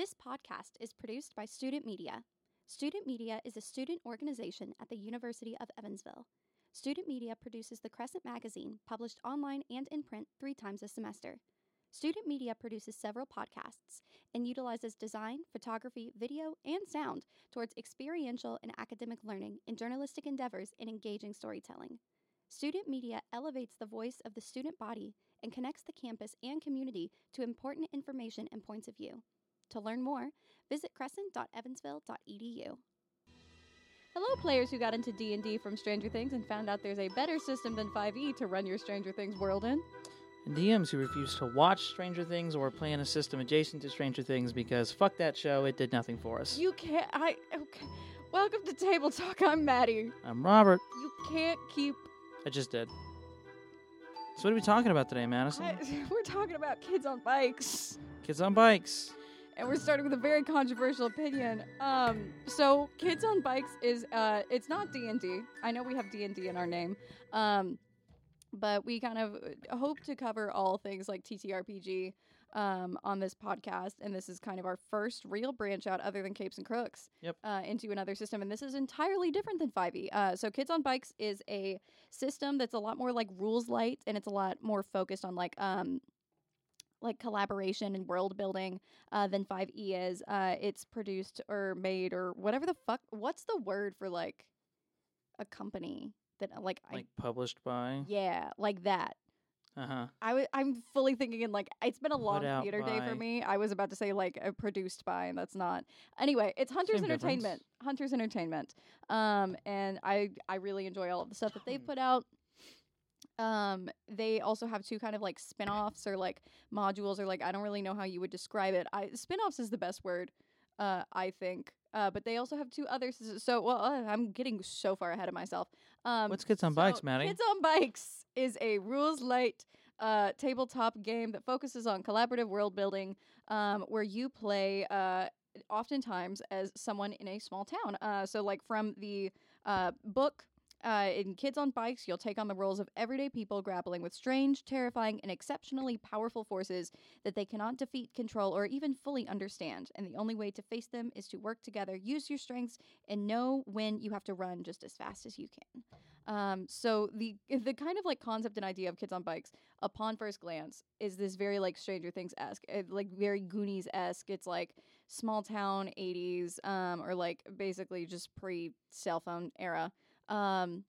This podcast is produced by Student Media. Student Media is a student organization at the University of Evansville. Student Media produces the Crescent magazine, published online and in print three times a semester. Student Media produces several podcasts and utilizes design, photography, video, and sound towards experiential and academic learning in journalistic endeavors and engaging storytelling. Student Media elevates the voice of the student body and connects the campus and community to important information and points of view. To learn more, visit crescent.evansville.edu. Hello, players who got into D&D from Stranger Things and found out there's a better system than 5e to run your Stranger Things world in. And DMs who refuse to watch Stranger Things or play in a system adjacent to Stranger Things because fuck that show, it did nothing for us. You can't. I. Okay. Welcome to Table Talk. I'm Maddie. I'm Robert. You can't keep. I just did. So what are we talking about today, Madison? I, we're talking about kids on bikes, Kids on bikes. And we're starting with a very controversial opinion. Um, so kids on bikes is uh, it's not D and D. I know we have D and D in our name. Um, but we kind of uh, hope to cover all things like TTRPG um, on this podcast, and this is kind of our first real branch out, other than Capes and Crooks, Yep. uh, into another system. And this is entirely different than 5e. Uh, so, Kids on Bikes is a system that's a lot more like rules light, and it's a lot more focused on like um, like collaboration and world building uh, than 5e is. Uh, it's produced or made or whatever the fuck. What's the word for like a company that uh, like I Like published by. yeah, like that. Uh huh. I w- I'm fully thinking in like it's been a long theater day for me. I was about to say like uh, produced by, and that's not. Anyway, it's Hunters Same difference. Entertainment. Hunters Entertainment. Um, and I I really enjoy all of the stuff that they've put out. Um, they also have two kind of like spin-offs or like modules or like I don't really know how you would describe it. I spin-offs is the best word, uh, I think. Uh, but they also have two others. So well, uh, I'm getting so far ahead of myself. Um, What's Kids on so Bikes, Maddie? Kids on Bikes is a rules light uh, tabletop game that focuses on collaborative world building, um, where you play uh, oftentimes as someone in a small town. Uh, so, like from the uh, book. Uh, in Kids on Bikes, you'll take on the roles of everyday people grappling with strange, terrifying, and exceptionally powerful forces that they cannot defeat, control, or even fully understand. And the only way to face them is to work together, use your strengths, and know when you have to run just as fast as you can. Um, so the the kind of like concept and idea of kids on bikes, upon first glance, is this very like Stranger Things esque, like very Goonies esque. It's like small town '80s, um, or like basically just pre cell phone era. Um,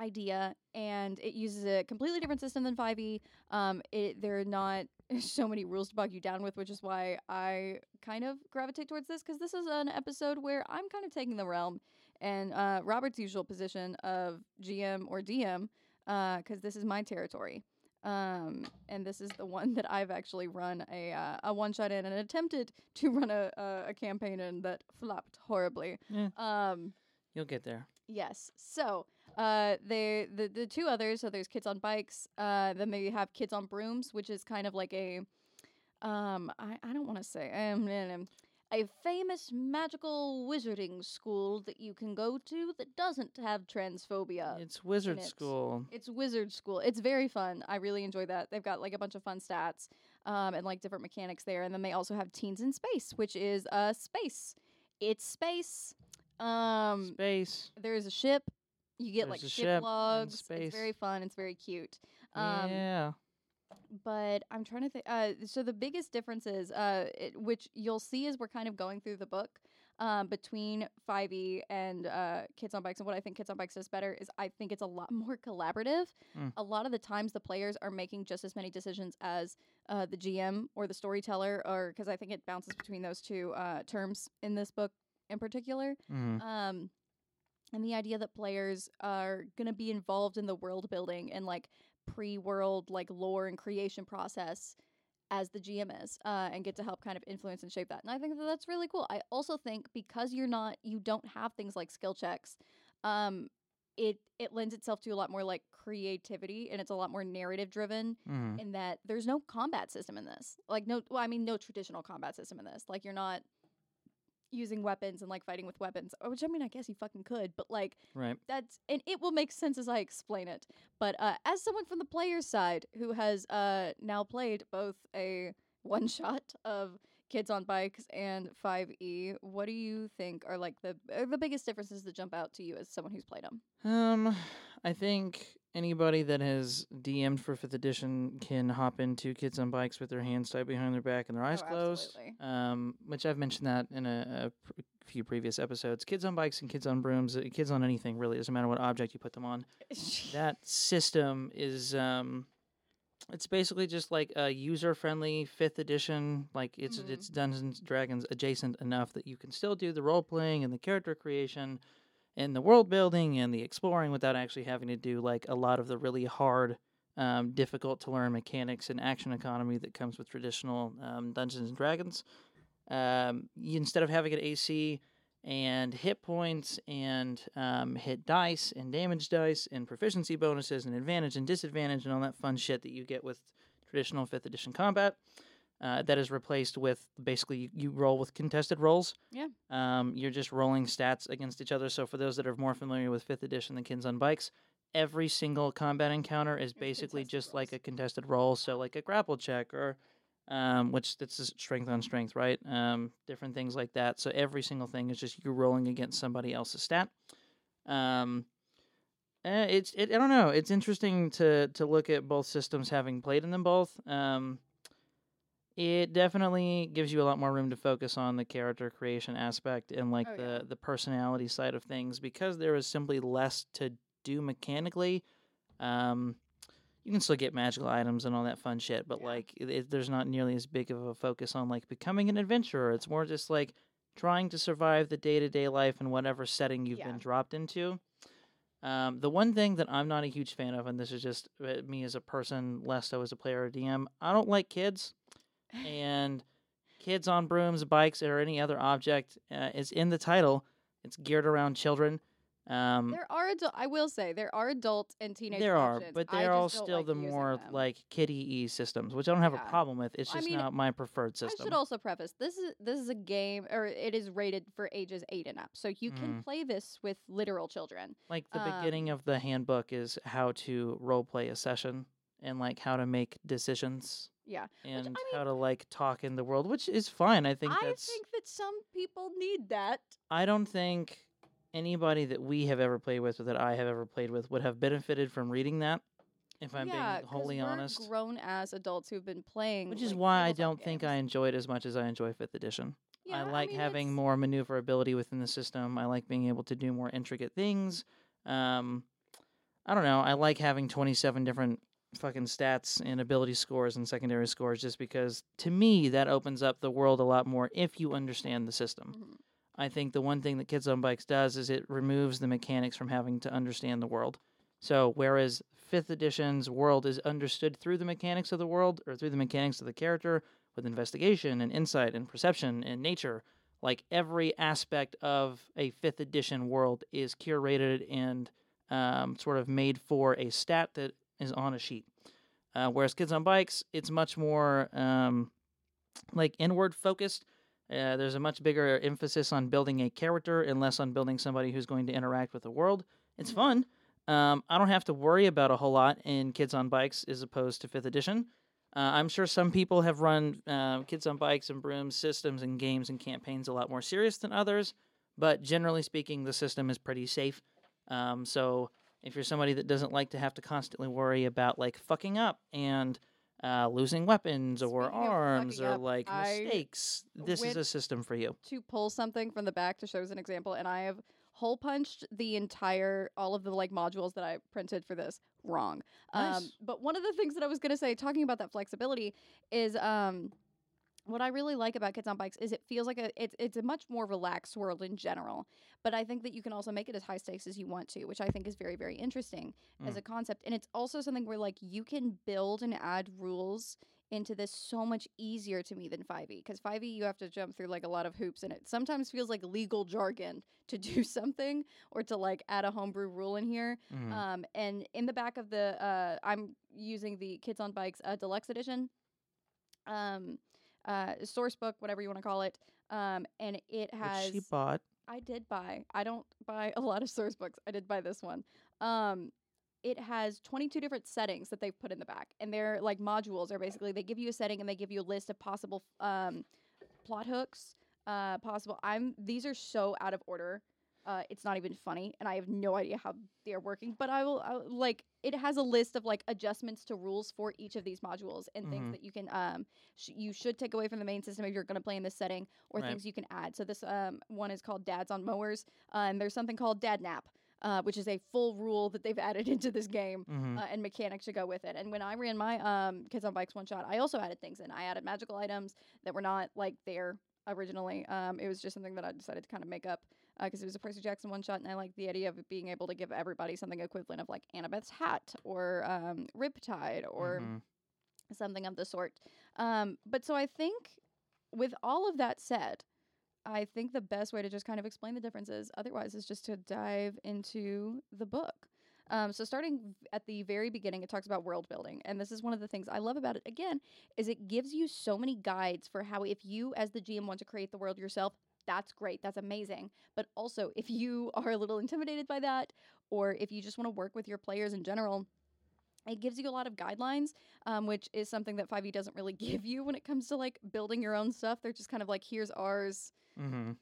idea and it uses a completely different system than 5e um it there are not so many rules to bog you down with which is why i kind of gravitate towards this because this is an episode where i'm kind of taking the realm and uh, Robert's usual position of GM or DM, because this is my territory. Um, and this is the one that I've actually run a uh, a one shot in and attempted to run a, a, a campaign in that flopped horribly. Yeah. Um, You'll get there. Yes. So, uh, they the the two others. So there's kids on bikes. Uh, then they have kids on brooms, which is kind of like a, um, I I don't want to say um, a famous magical wizarding school that you can go to that doesn't have transphobia. it's Wizard it. School. It's wizard school. It's very fun. I really enjoy that. They've got like a bunch of fun stats, um, and like different mechanics there. And then they also have Teens in Space, which is uh space. It's space. Um, Space. there's a ship. You get There's like ship, ship logs. space. It's very fun. It's very cute. Um, yeah. But I'm trying to think. Uh, so the biggest difference is, uh, it, which you'll see as we're kind of going through the book, um, between 5e and uh, Kids on Bikes, and what I think Kids on Bikes does better is I think it's a lot more collaborative. Mm. A lot of the times, the players are making just as many decisions as uh, the GM or the storyteller, or because I think it bounces between those two uh, terms in this book in particular. hmm Um, and the idea that players are going to be involved in the world building and like pre-world like lore and creation process as the GM is, uh, and get to help kind of influence and shape that. And I think that that's really cool. I also think because you're not, you don't have things like skill checks, um, it it lends itself to a lot more like creativity, and it's a lot more narrative driven. hmm In that there's no combat system in this, like no, well, I mean no traditional combat system in this. Like you're not using weapons and like fighting with weapons, uh, which I mean I guess you fucking could, but like Right. that's and it will make sense as I explain it. But uh, as someone from the player's side who has uh, now played both a one shot of Kids on Bikes and 5e. What do you think are like the are the biggest differences that jump out to you as someone who's played them? Um, I think anybody that has DM'd for fifth edition can hop into Kids on Bikes with their hands tied behind their back and their eyes Oh, closed. Um, which I've mentioned that in a, a pr- few previous episodes. Kids on bikes and kids on brooms, uh, kids on anything really. Doesn't matter what object you put them on. that system is um it's basically just like a user friendly fifth edition like it's Mhm. it's dungeons dragons adjacent enough that you can still do the role playing and the character creation and the world building and the exploring without actually having to do like a lot of the really hard um, difficult to learn mechanics and action economy that comes with traditional um, dungeons and dragons um, you, instead of having an ac and hit points and um, hit dice and damage dice and proficiency bonuses and advantage and disadvantage and all that fun shit that you get with traditional fifth edition combat. Uh, that is replaced with basically you, roll with contested rolls. Yeah. Um, you're just rolling stats against each other. So for those that are more familiar with fifth edition, the Kids on Bikes, every single combat encounter is basically just like a contested roll. So like a grapple check or um, which that's just strength on strength, right? Um, different things like that. So every single thing is just you rolling against somebody else's stat. Um, eh, it's it, I don't know. It's interesting to to look at both systems, having played in them both. Um, it definitely gives you a lot more room to focus on the character creation aspect and like Oh, the yeah. the personality side of things because there is simply less to do mechanically. Um, you can still get magical items and all that fun shit, but Yeah. like it, it- there's not nearly as big of a focus on like becoming an adventurer. It's more just like trying to survive the day to day life in whatever setting you've Yeah. been dropped into. Um, the one thing that I'm not a huge fan of, and this is just uh, me as a person, less so as a player or DM, I don't like kids. And kids on brooms, bikes, or any other object uh, is in the title. It's geared around children. Um, There are adult. I will say there are adult and teenage. there are, options. but they're all still like the more them. like kiddie e systems, which I don't have Yeah. a problem with. It's I just mean, not my preferred system. I should also preface this is this is a game or it is rated for ages eight and up, so you can Mhm. play this with literal children. like the beginning um, of the handbook is how to role play a session and like how to make decisions Yeah, and mean- how to like talk in the world, which is fine. I think that's I that's. think that some people need that. I don't think anybody that we have ever played with or that I have ever played with would have benefited from reading that. If I'm yeah, being wholly we're honest, grown as adults who've been playing, which is like, why I don't think I games. enjoy it as much as I enjoy Fifth Edition. Yeah, I like mean, having it's- more maneuverability within the system. I like being able to do more intricate things. Um, I don't know. I like having 27 different fucking stats and ability scores and secondary scores just because to me that opens up the world a lot more if you understand the system. Mhm. I think the one thing that Kids on Bikes does is it removes the mechanics from having to understand the world. So whereas fifth edition's world is understood through the mechanics of the world or through the mechanics of the character with investigation and insight and perception and nature, like every aspect of a fifth edition world is curated and um, sort of made for a stat that is on a sheet. Uh, whereas Kids on Bikes, it's much more um, like inward focused. Uh, there's a much bigger emphasis on building a character and less on building somebody who's going to interact with the world. It's Mhm. fun. Um, I don't have to worry about a whole lot in Kids on Bikes as opposed to Fifth Edition. Uh, I'm sure some people have run uh, Kids on Bikes and Brooms systems and games and campaigns a lot more serious than others, but generally speaking, the system is pretty safe. Um, so if you're somebody that doesn't like to have to constantly worry about like fucking up and uh, losing weapons or Speaking arms or up, like I mistakes, this is a system for you. to pull something from the back to show as an example, and I have hole punched the entire all of the like modules that I printed for this wrong. Um, but one of the things that I was gonna say, talking about that flexibility, is um, what I really like about Kids on Bikes is it feels like a it's it's a much more relaxed world in general. But I think that you can also make it as high stakes as you want to, which I think is very very interesting as Mm. a concept. And it's also something where like you can build and add rules into this so much easier to me than 5e because 5e you have to jump through like a lot of hoops and it sometimes feels like legal jargon to do something or to like add a homebrew rule in here Mhm. um, and in the back of the uh, i'm using the kids on bikes uh, deluxe edition um, uh, source book whatever you want to call it um, and it has Which she bought. I did buy. I don't buy a lot of source books. I did buy this one. Um, it has 22 different settings that they've put in the back, and they're like modules. Are basically they give you a setting and they give you a list of possible um, plot hooks uh, possible. I'm these are so out of order. Uh, it's not even funny, and I have no idea how they're working. But I will, I will like it has a list of like adjustments to rules for each of these modules and things Mhm. that you can um sh- you should take away from the main system if you're going to play in this setting, or Right. things you can add. So this um one is called Dads on Mowers, uh, and there's something called Dad Nap. Uh, which is a full rule that they've added into this game hmm uh, and mechanics to go with it. And when I ran my um, Kids on Bikes one shot, I also added things in. I added magical items that were not like there originally. Um, it was just something that I decided to kind of make up because it was a Percy Jackson one shot, and I like the idea of it being able to give everybody something equivalent of like Annabeth's hat or um, Riptide or Mhm. something of the sort. Um, but so I think with all of that said, I think the best way to just kind of explain the differences otherwise is just to dive into the book. Um, so starting at the very beginning, it talks about world building, and this is one of the things I love about it. Again, is it gives you so many guides for how if you as the GM want to create the world yourself, that's great, that's amazing. But also, if you are a little intimidated by that, or if you just want to work with your players in general, it gives you a lot of guidelines, um, which is something that 5e doesn't really give you when it comes to like building your own stuff. They're just kind of like, here's ours, hmm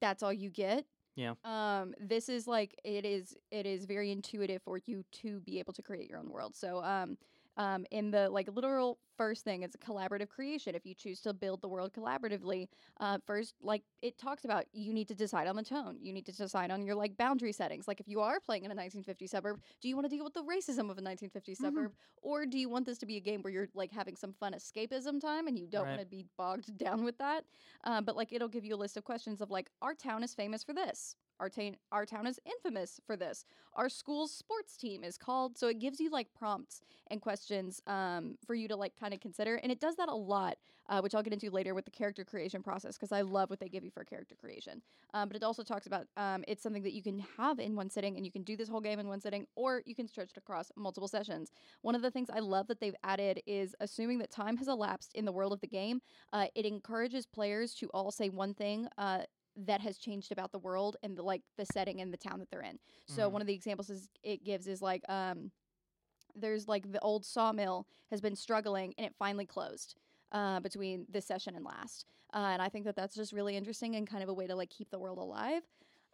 that's all you get. Yeah. Um, this is like it is it is very intuitive for you to be able to create your own world. So um um in the like literal first thing it's a collaborative creation if you choose to build the world collaboratively uh first like it talks about you need to decide on the tone you need to decide on your like boundary settings like if you are playing in a 1950 suburb do you want to deal with the racism of a 1950 suburb or do you want this to be a game where you're like having some fun escapism time and you don't Right. want to be bogged down with that? Um, but like it'll give you a list of questions of like our town is famous for this our, ta- our town is infamous for this. Our school's sports team is called so it gives you like prompts and questions um, for you to like kind of consider and it does that a lot uh, which i'll get into later with the character creation process because i love what they give you for character creation. Um, but it also talks about um, it's something that you can have in one sitting and you can do this whole game in one sitting or you can stretch it across multiple sessions. One of the things i love that they've added is assuming that time has elapsed in the world of the game uh, it encourages players to all say one thing uh, that has changed about the world and the, like the setting and the town that they're in. So Mhm. one of the examples is it gives is like um, there's like the old sawmill has been struggling and it finally closed uh, between this session and last, uh, and I think that that's just really interesting and kind of a way to like keep the world alive,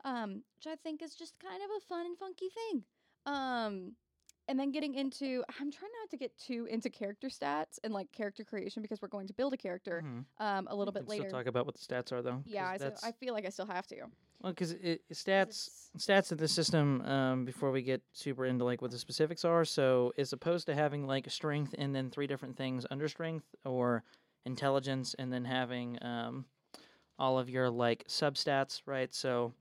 um, which I think is just kind of a fun and funky thing. Um, and then getting into i'm trying not to get too into character stats and like character creation because we're going to build a character Mhm. um a little bit can later. Still talk about what the stats are though yeah I, feel like i still have to. Well because stats stats in the system um, before we get super into like what the specifics are. So as opposed to having like strength and then three different things under strength or intelligence and then having um, all of your like substats right? So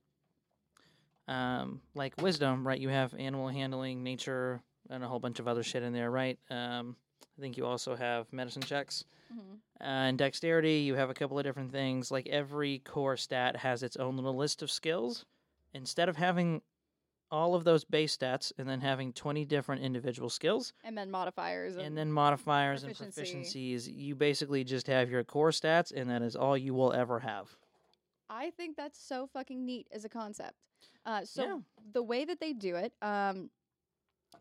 um, like wisdom right? You have animal handling nature and a whole bunch of other shit in there right um, i think you also have medicine checks Mhm. uh, and dexterity, you have a couple of different things. Like every core stat has its own little list of skills. Instead of having all of those base stats and then having 20 different individual skills and then modifiers and then modifiers and proficiencies, you basically just have your core stats and that is all you will ever have. I think that's so fucking neat as a concept. Uh, so Yeah. the way that they do it, um,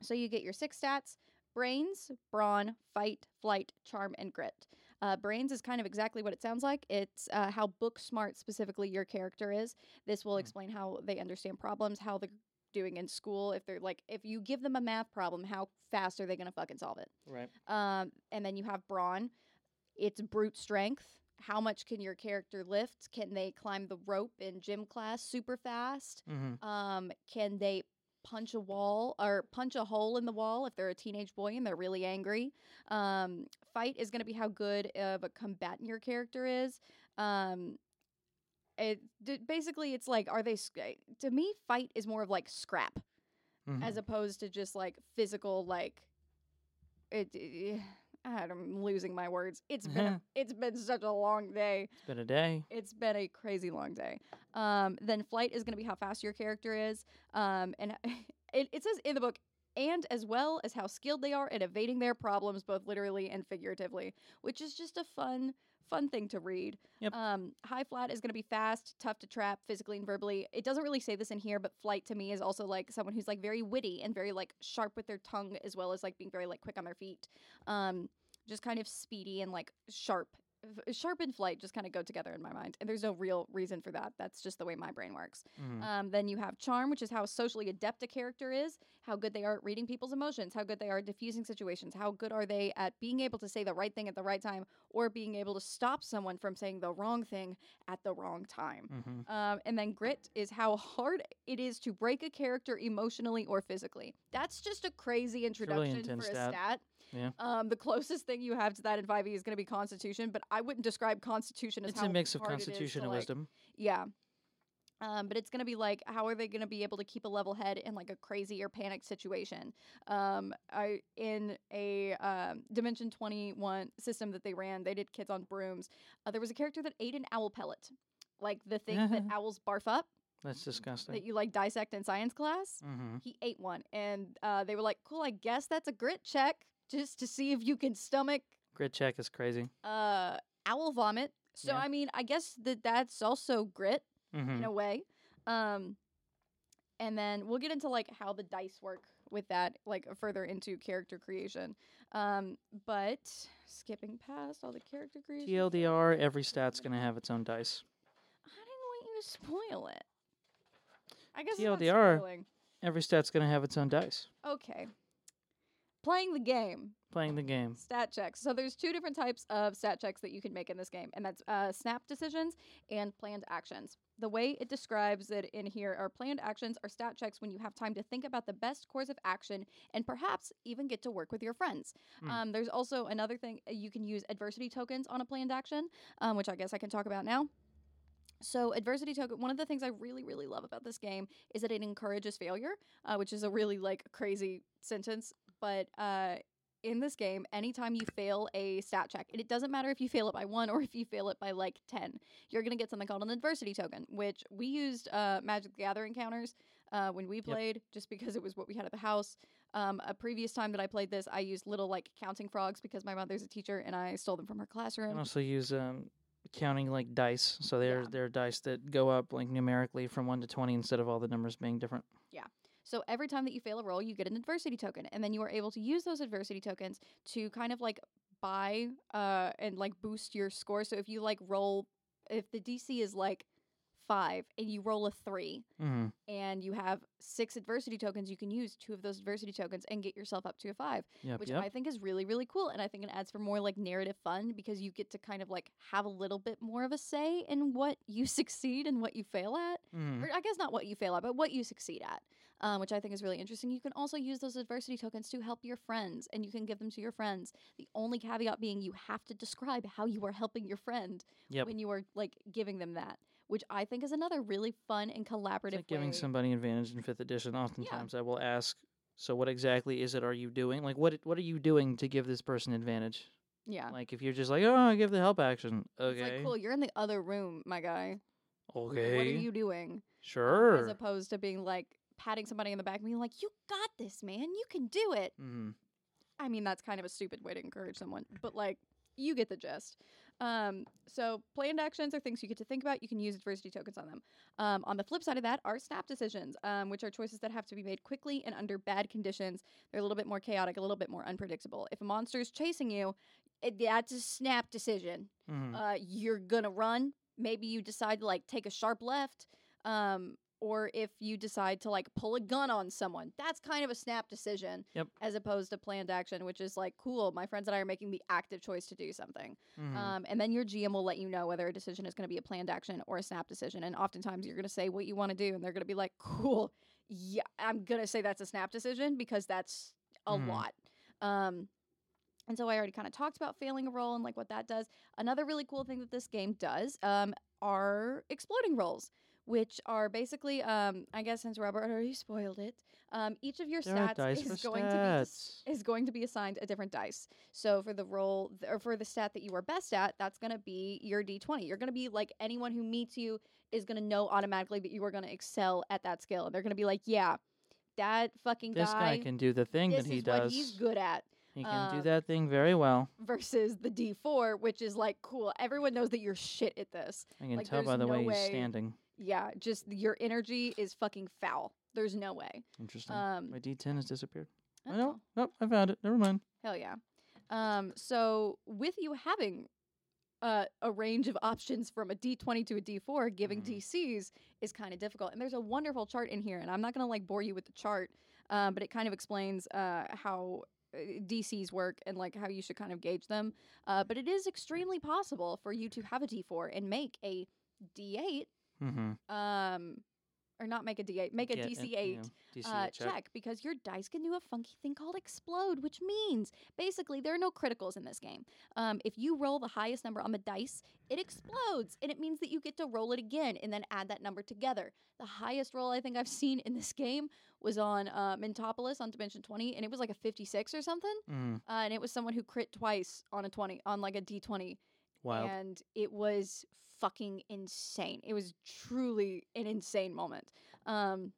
so you get your six stats: brains, brawn, fight, flight, charm, and grit. Uh, brains is kind of exactly what it sounds like. It's uh, how book smart specifically your character is. This will Hmm. explain how they understand problems, how they're doing in school. If they're like, if you give them a math problem, how fast are they gonna fucking solve it? Right. Um, and then you have brawn. It's brute strength. How much can your character lift? Can they climb the rope in gym class super fast? Mm-hmm. Um, can they punch a wall or punch a hole in the wall if they're a teenage boy and they're really angry? Um, fight is going to be how good of a combatant your character is. Um, it d- basically it's like are they sc- to me fight is more of like scrap Mm-hmm. as opposed to just like physical like it, it I'm losing my words. It's been a, it's been such a long day. it's been a day. It's been a crazy long day. Um, then flight is going to be how fast your character is. Um, and it, it says in the book and as well as how skilled they are at evading their problems both literally and figuratively, which is just a fun fun thing to read. Yep. Um, high flat is going to be fast, tough to trap physically and verbally. It doesn't really say this in here, but flight to me is also like someone who's like very witty and very like sharp with their tongue as well as like being very like quick on their feet. Um, just kind of speedy and like sharp sharp and flight just kind of go together in my mind, and there's no real reason for that. That's just the way my brain works. Mhm. Um, then you have charm, which is how socially adept a character is, how good they are at reading people's emotions, how good they are at diffusing situations, how good are they at being able to say the right thing at the right time, or being able to stop someone from saying the wrong thing at the wrong time. Mhm. Um, and then grit is how hard it is to break a character emotionally or physically. That's just a crazy introduction intense for a stat. stat. Yeah. Um, the closest thing you have to that in 5e is going to be Constitution, but I wouldn't describe Constitution as It's a mix of hard it is constitution and like- wisdom. Yeah. Um, but it's gonna be like, how are they gonna be able to keep a level head in like a crazy or panic situation? Um, I in a um, Dimension Twenty One system that they ran, they did kids on brooms. Uh, there was a character that ate an owl pellet, like the thing that owls barf up That's disgusting. that you like dissect in science class. mm-hmm. He ate one, and uh, they were like, "Cool, I guess that's a grit check, just to see if you can stomach Grit check is crazy. uh, owl vomit." So Yeah. I mean, I guess that that's also grit Mm-hmm. in a way. Um, and then we'll get into like how the dice work with that, like further into character creation. Um, but skipping past all the character creation, TLDR, every stat's gonna have its own dice. I didn't want you to spoil it. I guess TLDR. Every stat's gonna have its own dice. Okay. Playing the game, Playing the game. stat checks. So there's two different types of stat checks that you can make in this game, and that's uh, snap decisions and planned actions. The way it describes it in here are planned actions are stat checks when you have time to think about the best course of action and perhaps even get to work with your friends. Hmm. Um, there's also another thing uh, you can use adversity tokens on a planned action, um, which I guess I can talk about now. So, adversity token, one of the things I really, really love about this game is that it encourages failure, uh, which is a really like crazy sentence. But uh, in this game, anytime you fail a stat check, and it doesn't matter if you fail it by one or if you fail it by like 10, you're going to get something called an adversity token, which we used uh, Magic the Gathering counters uh, when we played just because it was what we had at the house. Um, a previous time that I played this, I used little like counting frogs because my mother's a teacher and I stole them from her classroom. can also use um, counting like dice. So they're Yeah. they're dice that go up like numerically from one to twenty instead of all the numbers being different. So every time that you fail a roll, you get an adversity token, and then you are able to use those adversity tokens to kind of like buy uh and like boost your score. So if you like roll, if the DC is like five and you roll a three, Mm-hmm. and you have six adversity tokens, you can use two of those adversity tokens and get yourself up to a five, Yep. which yep. I think is really really cool, and I think it adds for more like narrative fun because you get to kind of like have a little bit more of a say in what you succeed and what you fail at Mhm. or I guess not what you fail at, but what you succeed at, um, which I think is really interesting. You can also use those adversity tokens to help your friends, and you can give them to your friends. The only caveat being you have to describe how you are helping your friend Yep. when you are like giving them that, which I think is another really fun and collaborative It's like giving way. somebody advantage in fifth edition. Oftentimes, I will ask, "So, what exactly is it? Are you doing? Like, what what are you doing to give this person advantage? yeah. Like, if you're just like, oh, I give the help action. It's Okay, like, cool, you're in the other room, my guy. okay, What are you doing? sure. As opposed to being like patting somebody in the back and being like, you got this, man. You can do it. mm-hmm. I mean, that's kind of a stupid way to encourage someone, but like, you get the gist. Um, so planned actions are things you get to think about. You can use adversity tokens on them. Um, on the flip side of that are snap decisions, um, which are choices that have to be made quickly and under bad conditions. They're a little bit more chaotic, a little bit more unpredictable. If a monster is chasing you, it, that's a snap decision. Mm-hmm. Uh, you're gonna run. Maybe you decide to like take a sharp left. Um, or if you decide to like pull a gun on someone, that's kind of a snap decision. Yep. As opposed to planned action, which is like, cool, my friends and I are making the active choice to do something. Mhm. Um, and then your GM will let you know whether a decision is going to be a planned action or a snap decision. And oftentimes you're going to say what you want to do, and they're going to be like, cool, yeah, I'm going to say that's a snap decision because that's a Mhm. lot. Um, and so I already kind of talked about failing a roll and like what that does. Another really cool thing that this game does um, are exploding rolls, which are basically, um, I guess since Robert already spoiled it, um, each of your there stats is going to be is going to be assigned a different dice. So for the roll th- or for the stat that you are best at, that's going to be your d20. You're going to be like anyone who meets you is going to know automatically that you are going to excel at that skill. And they're going to be like, "Yeah, that fucking This guy can do the thing this that he is does. he's good at." he can do um, that thing very well. Versus the d4, which is like, "Cool, everyone knows that you're shit at this." I can like, tell by the no way way- he's standing. Yeah, just your energy is fucking foul. There's no way. Interesting. Um, My D10 has disappeared. I oh. know. Nope, I found it. Never mind. Hell yeah. Um, so with you having uh, a range of options from a D20 to a D4, giving Mhm. DCs is kind of difficult. And there's a wonderful chart in here, and I'm not going to like bore you with the chart, um, but it kind of explains uh, how uh, DCs work and like how you should kind of gauge them. Uh, but it is extremely possible for you to have a D4 and make a D8, Mm-hmm. um, or not make a D8, make a DC8 uh, check. check because your dice can do a funky thing called explode, which means basically there are no criticals in this game. Um, if you roll the highest number on the dice, it explodes, and it means that you get to roll it again and then add that number together. The highest roll I think I've seen in this game was on uh, Mentopolis on Dimension 20, and it was like a 56 or something. Mm, Uh, and it was someone who crit twice on a 20, on like a D20 wild. and it was fucking insane. It was truly an insane moment. Um,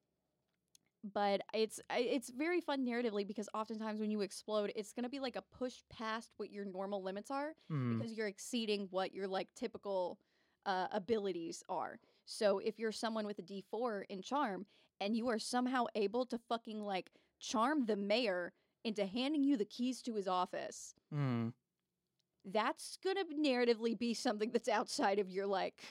but it's it's very fun narratively because oftentimes when you explode, it's gonna be like a push past what your normal limits are Mm, because you're exceeding what your like typical uh, abilities are. So if you're someone with a D4 in charm and you are somehow able to fucking like charm the mayor into handing you the keys to his office, mm, that's gonna narratively be something that's outside of your like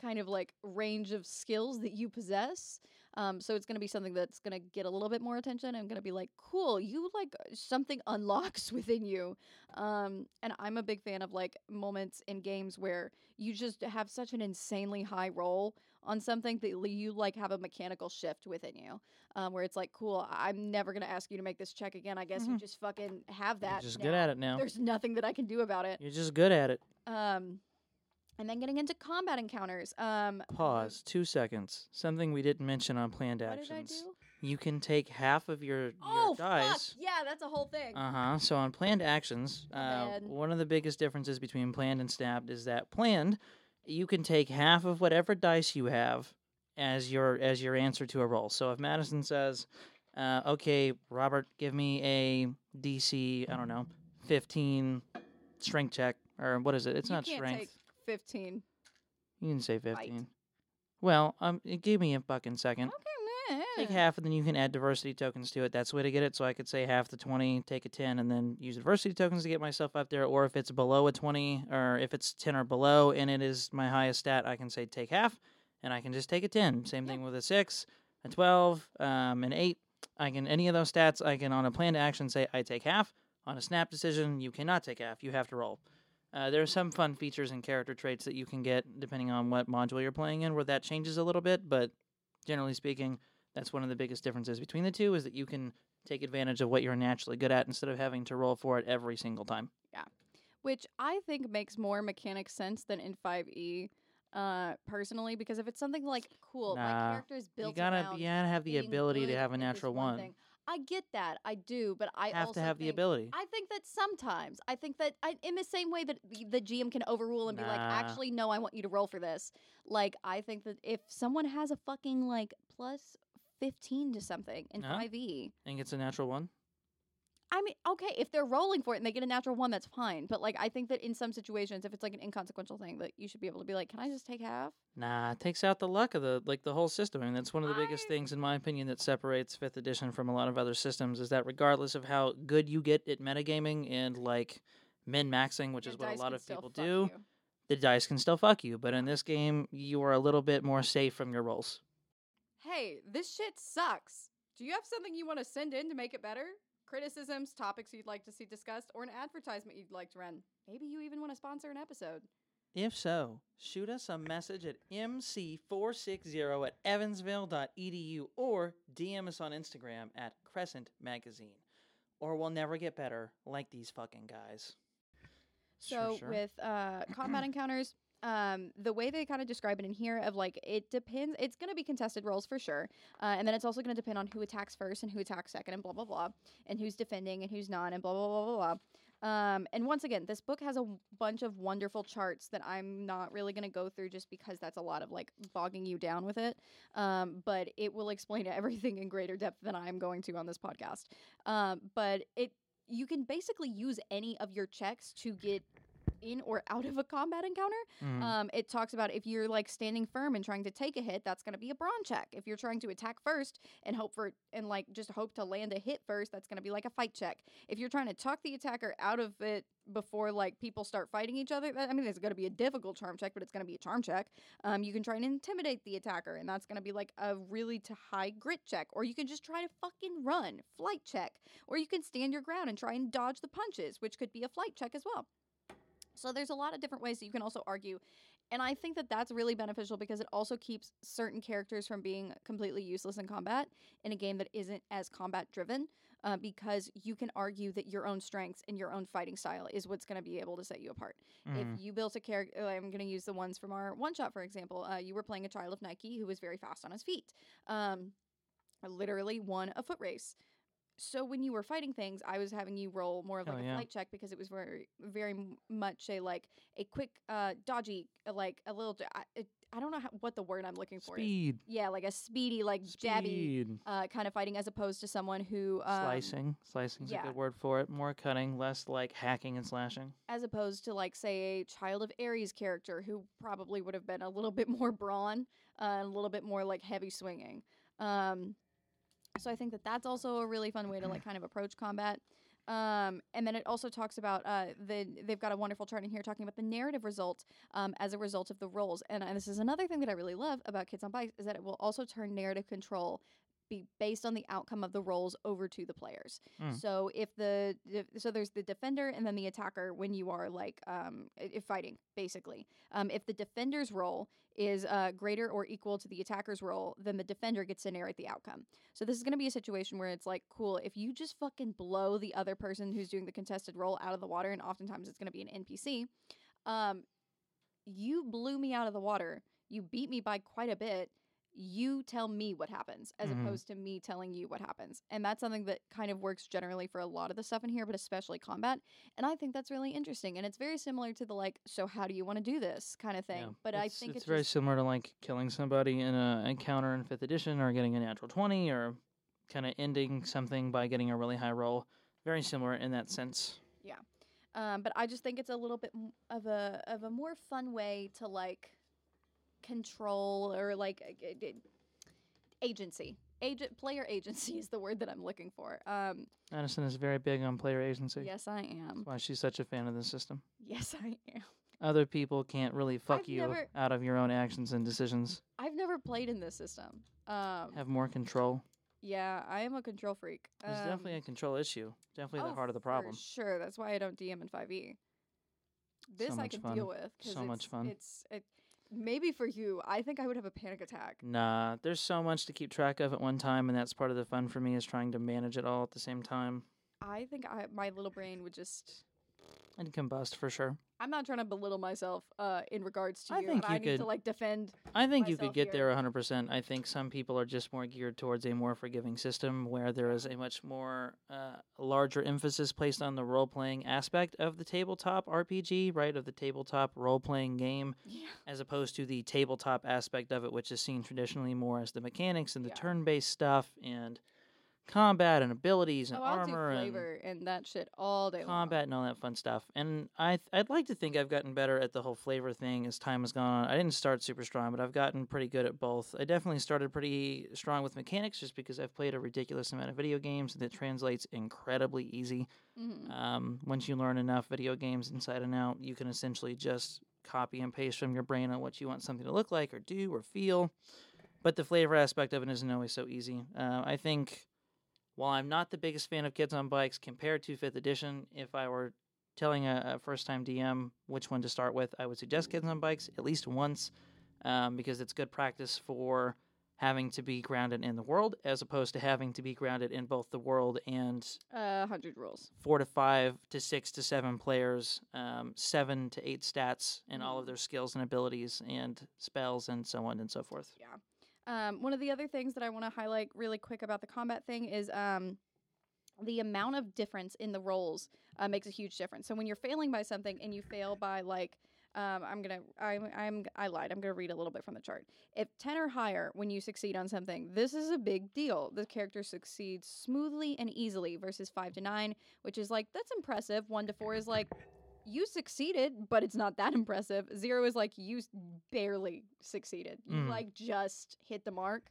kind of like range of skills that you possess. Um, so it's gonna be something that's gonna get a little bit more attention and gonna be like, cool, you like uh, something unlocks within you. Um, and I'm a big fan of like moments in games where you just have such an insanely high roll on something that you like have a mechanical shift within you, um, where it's like, cool, I'm never gonna ask you to make this check again. I guess you Mhm. just fucking have You're that. just now. good at it now. There's nothing that I can do about it. You're just good at it. Um, and then getting into combat encounters. Um, Pause. Two seconds. Something we didn't mention on planned What actions. did I do? You can take half of your, your Oh dice. fuck! Yeah, that's a whole thing. Uh huh. So on planned actions, uh, one of the biggest differences between planned and snapped is that planned, you can take half of whatever dice you have as your as your answer to a roll. So if Madison says, uh, "Okay, Robert, give me a DC, I don't know, fifteen strength check, or what is it? It's You not strength. take Fifteen. You can say fifteen. Well, um, it give me a fucking second. Okay, Take half, and then you can add adversity tokens to it. That's the way to get it. So I could say half the 20, take a 10, and then use adversity tokens to get myself up there. Or if it's below a 20, or if it's 10 or below, and it is my highest stat, I can say take half, and I can just take a 10. Same Yeah. thing with a 6, a 12, um, an 8. I can, any of those stats, I can, on a planned action, say I take half. On a snap decision, you cannot take half. You have to roll. Uh, there are some fun features and character traits that you can get depending on what module you're playing in, where that changes a little bit. But generally speaking, that's one of the biggest differences between the two is that you can take advantage of what you're naturally good at instead of having to roll for it every single time. Yeah. Which I think makes more mechanic sense than in 5e. Uh, personally, because if it's something like cool, my Nah, character is built you gotta, you gotta have the ability to have a natural one. I get that, I do, but I have also to have the ability. I think that sometimes I think that I, in the same way that the, the GM can overrule and be like, actually, no, I want you to roll for this. Like, I think that if someone has a fucking like plus fifteen to something in Uh-huh. five E, think it's a natural one. I mean, okay, if they're rolling for it and they get a natural one, that's fine. But like, I think that in some situations, if it's like an inconsequential thing, that you should be able to be like, can I just take half? Nah, it takes out the luck of the like the whole system. I mean, that's one of the biggest I- things, in my opinion, that separates Fifth Edition from a lot of other systems. Is that regardless of how good you get at metagaming and like min maxing, which Your is what a dice lot can of still people fuck do, you. the dice can still fuck you. But in this game, you are a little bit more safe from your rolls. Hey, this shit sucks. Do you have something you want to send in to make it better? Criticisms, topics you'd like to see discussed, or an advertisement you'd like to run? Maybe you even want to sponsor an episode. If so, shoot us a message at mc460 at evansville.edu or DM us on Instagram at Crescent Magazine. Or we'll never get better like these fucking guys. Sure, So sure. with uh, combat encounters, um, the way they kind of describe it in here of like it depends. It's going to be contested rolls for sure, uh, and then it's also going to depend on who attacks first and who attacks second, and blah blah blah, and who's defending and who's not, and blah blah blah blah blah. Um, and once again, this book has a w- bunch of wonderful charts that I'm not really going to go through just because that's a lot of like bogging you down with it. Um, but it will explain everything in greater depth than I'm going to on this podcast. Um, but it you can basically use any of your checks to get in or out of a combat encounter. Mhm. Um, it talks about if you're like standing firm and trying to take a hit, that's going to be a brawn check. If you're trying to attack first and hope for and like just hope to land a hit first, that's going to be like a fight check. If you're trying to talk the attacker out of it before like people start fighting each other, I mean, it's going to be a difficult charm check, but it's going to be a charm check. Um, you can try and intimidate the attacker, and that's going to be like a really to high grit check, or you can just try to fucking run, flight check, or you can stand your ground and try and dodge the punches, which could be a flight check as well. So there's a lot of different ways that you can also argue. And I think that that's really beneficial because it also keeps certain characters from being completely useless in combat in a game that isn't as combat driven. Uh, because you can argue that your own strengths and your own fighting style is what's going to be able to set you apart. Mhm. If you built a character, I'm going to use the ones from our one shot, for example. Uh, you were playing a child of Nike who was very fast on his feet. Um, literally won a foot race. So when you were fighting things, I was having you roll more of Hell like a yeah. flight check because it was very, very much a like a quick, uh, dodgy, uh, like a little. I, it, I don't know how, what the word I'm looking for is. Speed. Yeah, like a speedy, like jabby, uh, kind of fighting, as opposed to someone who um, Slicing. Slicing's yeah. a good word for it. More cutting, less like hacking and slashing. as opposed to like say a child of Ares character who probably would have been a little bit more brawn uh, and a little bit more like heavy swinging um, so i think that that's also a really fun way to like kind of approach combat. Um, and then it also talks about uh, the they've got a wonderful chart in here talking about the narrative result um, as a result of the roles. And, uh, this is another thing that i really love about kids on bikes is that it will also turn narrative control be based on the outcome of the roles over to the players Mm. so if the so there's the defender and then the attacker when you are like um if fighting basically. Um, if the defender's role is uh, greater or equal to the attacker's role, then the defender gets to narrate the outcome. So this is going to be a situation where it's like, cool, if you just fucking blow the other person who's doing the contested role out of the water, and oftentimes it's going to be an NPC, um, you blew me out of the water. You beat me by quite a bit. You tell me what happens as Mhm. opposed to me telling you what happens. And that's something that kind of works generally for a lot of the stuff in here, but especially combat. And I think that's really interesting. And it's very similar to the like, so how do you want to do this kind of thing. Yeah. But I think it's, it's, very just, similar to like killing somebody in a encounter in fifth edition or getting a natural 20 or kind of ending something by getting a really high roll. Very similar in that sense. Yeah. Um, but I just think it's a little bit of a of a more fun way to like control or like uh, agency. Agent player agency is the word that I'm looking for. Um, Addison is very big on player agency. yes, I am. That's why she's such a fan of the system. Yes, I am. Other people can't really fuck I've you never- out of your own actions and decisions. I've never played in this system. Um, Have more control. yeah, I am a control freak. There's definitely Um, a control issue. Definitely oh, the heart of the problem. sure, that's why I don't DM in 5e. This I can fun. deal with. So much it's- fun. It's it, maybe for you. I think I would have a panic attack. Nah, there's so much to keep track of at one time, and that's part of the fun for me is trying to manage it all at the same time. I think I, my little brain would just. And combust for sure. I'm not trying to belittle myself uh, in regards to I you. think and I you need to could- like defend. I think you could get here. there 100%. I think some people are just more geared towards a more forgiving system where there is a much more uh, larger emphasis placed on the role playing aspect of the tabletop RPG, right? Of the tabletop role playing game, Yeah. as opposed to the tabletop aspect of it, which is seen traditionally more as the mechanics and the Yeah. turn based stuff and combat and abilities and Oh, armor and flavor and that shit all day long. combat and all that fun stuff. And I th- I'd like to think I've gotten better at the whole flavor thing as time has gone on. I didn't start super strong, but I've gotten pretty good at both. I definitely started pretty strong with mechanics just because I've played a ridiculous amount of video games and it translates incredibly easy. Mhm. Um, once you learn enough video games inside and out, you can essentially just copy and paste from your brain on what you want something to look like or do or feel. But the flavor aspect of it isn't always so easy. Uh, I think while I'm not the biggest fan of Kids on Bikes compared to 5th edition, if I were telling a, a first time DM which one to start with, I would suggest Kids on Bikes at least once um, because it's good practice for having to be grounded in the world as opposed to having to be grounded in both the world and Uh, hundred rules. four to five to six to seven players, um, seven to eight stats, and all of Mhm. their skills and abilities and spells and so on and so forth. Yeah. Um, one of the other things that I want to highlight really quick about the combat thing is um, the amount of difference in the rolls uh, makes a huge difference. So when you're failing by something and you fail by like, um, I'm gonna, I'm, I'm, I lied. I'm gonna read a little bit from the chart. If ten or higher, when you succeed on something, this is a big deal. The character succeeds smoothly and easily versus five to nine, which is like that's impressive. One to four is like you succeeded, but it's not that impressive. Zero is like you barely succeeded. You Mm. like just hit the mark.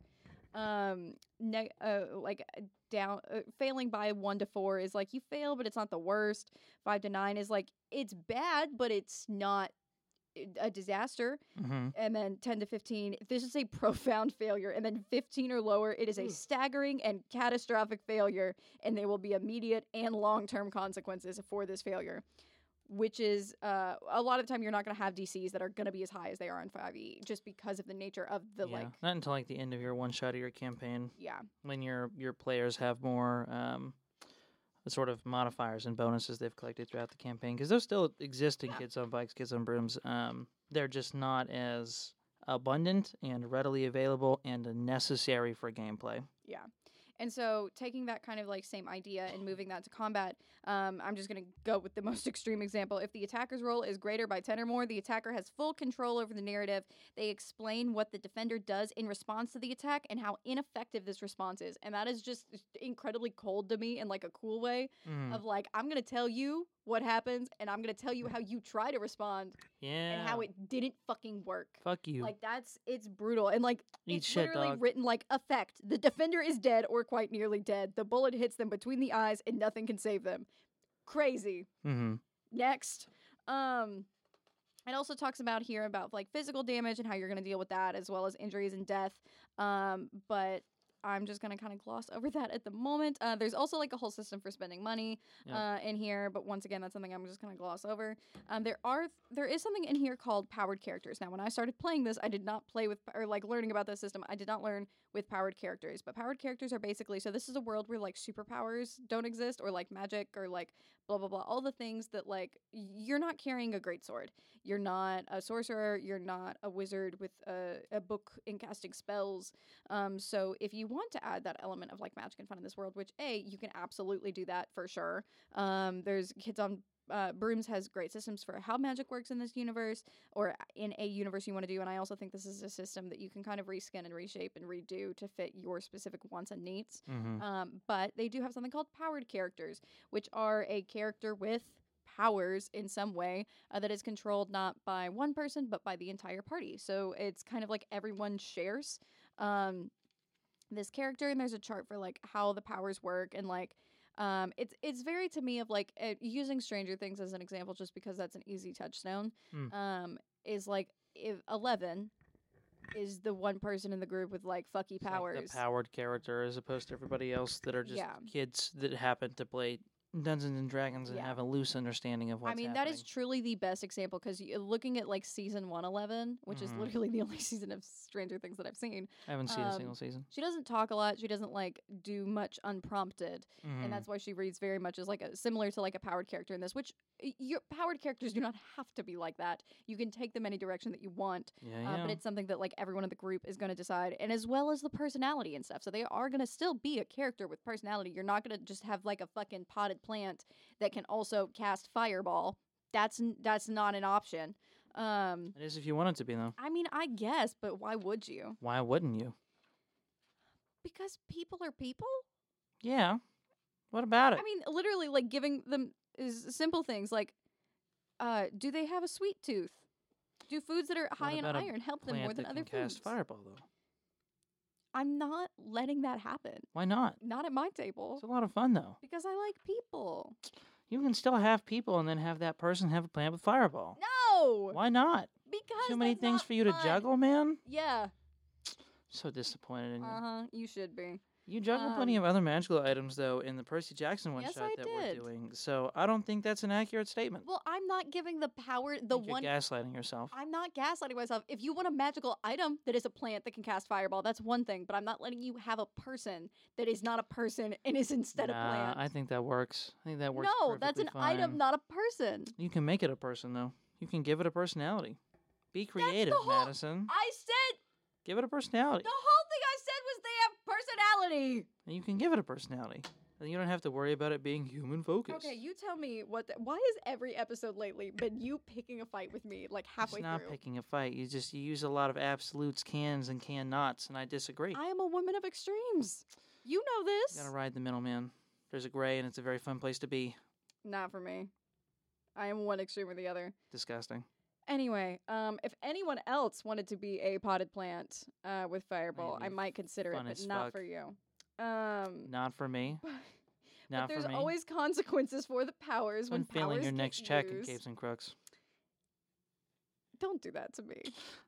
Um, ne- uh, like uh, down uh, failing by one to four is like you fail, but it's not the worst. Five to nine is like it's bad, but it's not a disaster. Mm-hmm. And then ten to fifteen, this is a profound failure. And then fifteen or lower, it is a staggering and catastrophic failure, and there will be immediate and long term consequences for this failure which is uh, a lot of the time you're not going to have DCs that are going to be as high as they are in 5e just because of the nature of the yeah. like Not until like the end of your one shot of your campaign yeah when your your players have more um, the sort of modifiers and bonuses they've collected throughout the campaign because those still exist in Yeah. Kids on Bikes, Kids on Brooms. Um, they're just not as abundant and readily available and necessary for gameplay. yeah and so taking that kind of like same idea and moving that to combat um, i'm just going to go with the most extreme example. If the attacker's roll is greater by 10 or more the attacker has full control over the narrative. They explain what the defender does in response to the attack and how ineffective this response is. And that is just incredibly cold to me in like a cool way Mm, of like i'm going to tell you what happens and i'm going to tell you how you try to respond yeah. and how it didn't fucking work. Fuck you. Like that's it's brutal and like Eat it's shit, literally dog. written like effect. The defender is dead or quite nearly dead. The bullet hits them between the eyes and nothing can save them. Crazy. mm-hmm. Next. Um it also talks about here about like physical damage and how you're going to deal with that as well as injuries and death. Um but I'm just to kind of gloss over that at the moment. Uh, there's also like a whole system for spending money Yeah. uh, in here, but once again, that's something I'm just to gloss over. Um, there are there is something in here called powered characters. Now, when I started playing this, I did not play with or like learning about this system. I did not learn with powered characters, but powered characters are basically so this is a world where like superpowers don't exist or like magic or like blah blah blah all the things that like you're not carrying a great sword. You're not a sorcerer. You're not a wizard with a, a book in casting spells. Um, so if you want to add that element of like magic and fun in this world which a you can absolutely do that for sure. Um, there's kids on uh, brooms has great systems for how magic works in this universe or in a universe you want to do and i also think this is a system that you can kind of reskin and reshape and redo to fit your specific wants and needs Mm-hmm. um, but they do have something called powered characters, which are a character with powers in some way uh, that is controlled not by one person but by the entire party. So it's kind of like everyone shares um, this character, and there's a chart for like how the powers work and like. Um, it's it's very to me of like uh, using Stranger Things as an example, just because that's an easy touchstone. Mm. Um, is like if Eleven is the one person in the group with like fucky powers. Like the powered character as opposed to everybody else that are just Yeah. kids that happen to play Dungeons and Dragons and Yeah. have a loose understanding of what's I mean, that is truly the best example because looking at like season 111, which is Mhm. literally the only season of Stranger Things that I've seen, I haven't seen a um, single season. she doesn't talk a lot. She doesn't like do much unprompted. Mhm. And that's why she reads very much as like a similar to like a powered character in this, which y- your powered characters do not have to be like that. You can take them any direction that you want, yeah, uh, yeah. but it's something that like everyone in the group is going to decide, and as well as the personality and stuff. So they are going to still be a character with personality. You're not going to just have like a fucking potted plant that can also cast fireball. That's n- that's not an option. Um, it is if you want it to be though. I mean, I guess, but why would you? Why wouldn't you? Because people are people. Yeah. What about it? I mean, literally, like giving them is simple things like, uh, do they have a sweet tooth? Do foods that are high in iron help them more than that other can foods? cast fireball though. I'm not letting that happen. Why not? Not at my table It's a lot of fun though. because I like people. You can still have people and then have that person have a plan with fireball. No, Why not? because Too many things for you to juggle, man. Yeah, So disappointed in you. uh huh. You should be. You juggle plenty um, of other magical items though in the Percy Jackson one Yes, shot I that did. we're doing. So I don't think that's an accurate statement. Well, I'm not giving the power. The one. you're gaslighting yourself. I'm not gaslighting myself. If you want a magical item that is a plant that can cast fireball, that's one thing. But I'm not letting you have a person that is not a person and is instead a plant. I think that works. I think that works. no, that's an perfectly item, not a person. You can make it a person though. You can give it a personality. Be creative, whole- Madison. I said Give it a personality. the whole thing I said was they have personality. And you can give it a personality. And you don't have to worry about it being human focused. Okay, you tell me what. The, why has every episode lately been you picking a fight with me like halfway it's not through? picking a fight. You just you use a lot of absolutes, cans, and can nots, and I disagree. I am a woman of extremes. You know this. You gotta ride the middle, man. There's a gray, and it's a very fun place to be. Not for me. I am one extreme or the other. Disgusting. Anyway, um, if anyone else wanted to be a potted plant uh, with Fireball, I might consider it, fun but as not fuck. for you. Um, Not for me. but Not there's for me. always consequences for the powers when I'm feeling powers your get next check in used. Capes and Crooks. Don't do that to me.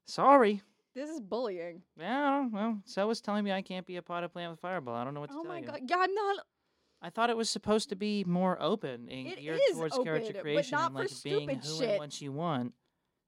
Sorry. This is bullying. Yeah, well, so was telling me I can't be a potted plant with Fireball. I don't know what to Oh tell my you. god. Yeah, I'm not. I thought it was supposed to be more open and It geared is towards open, character but creation not and for like being stupid who shit. and what you want.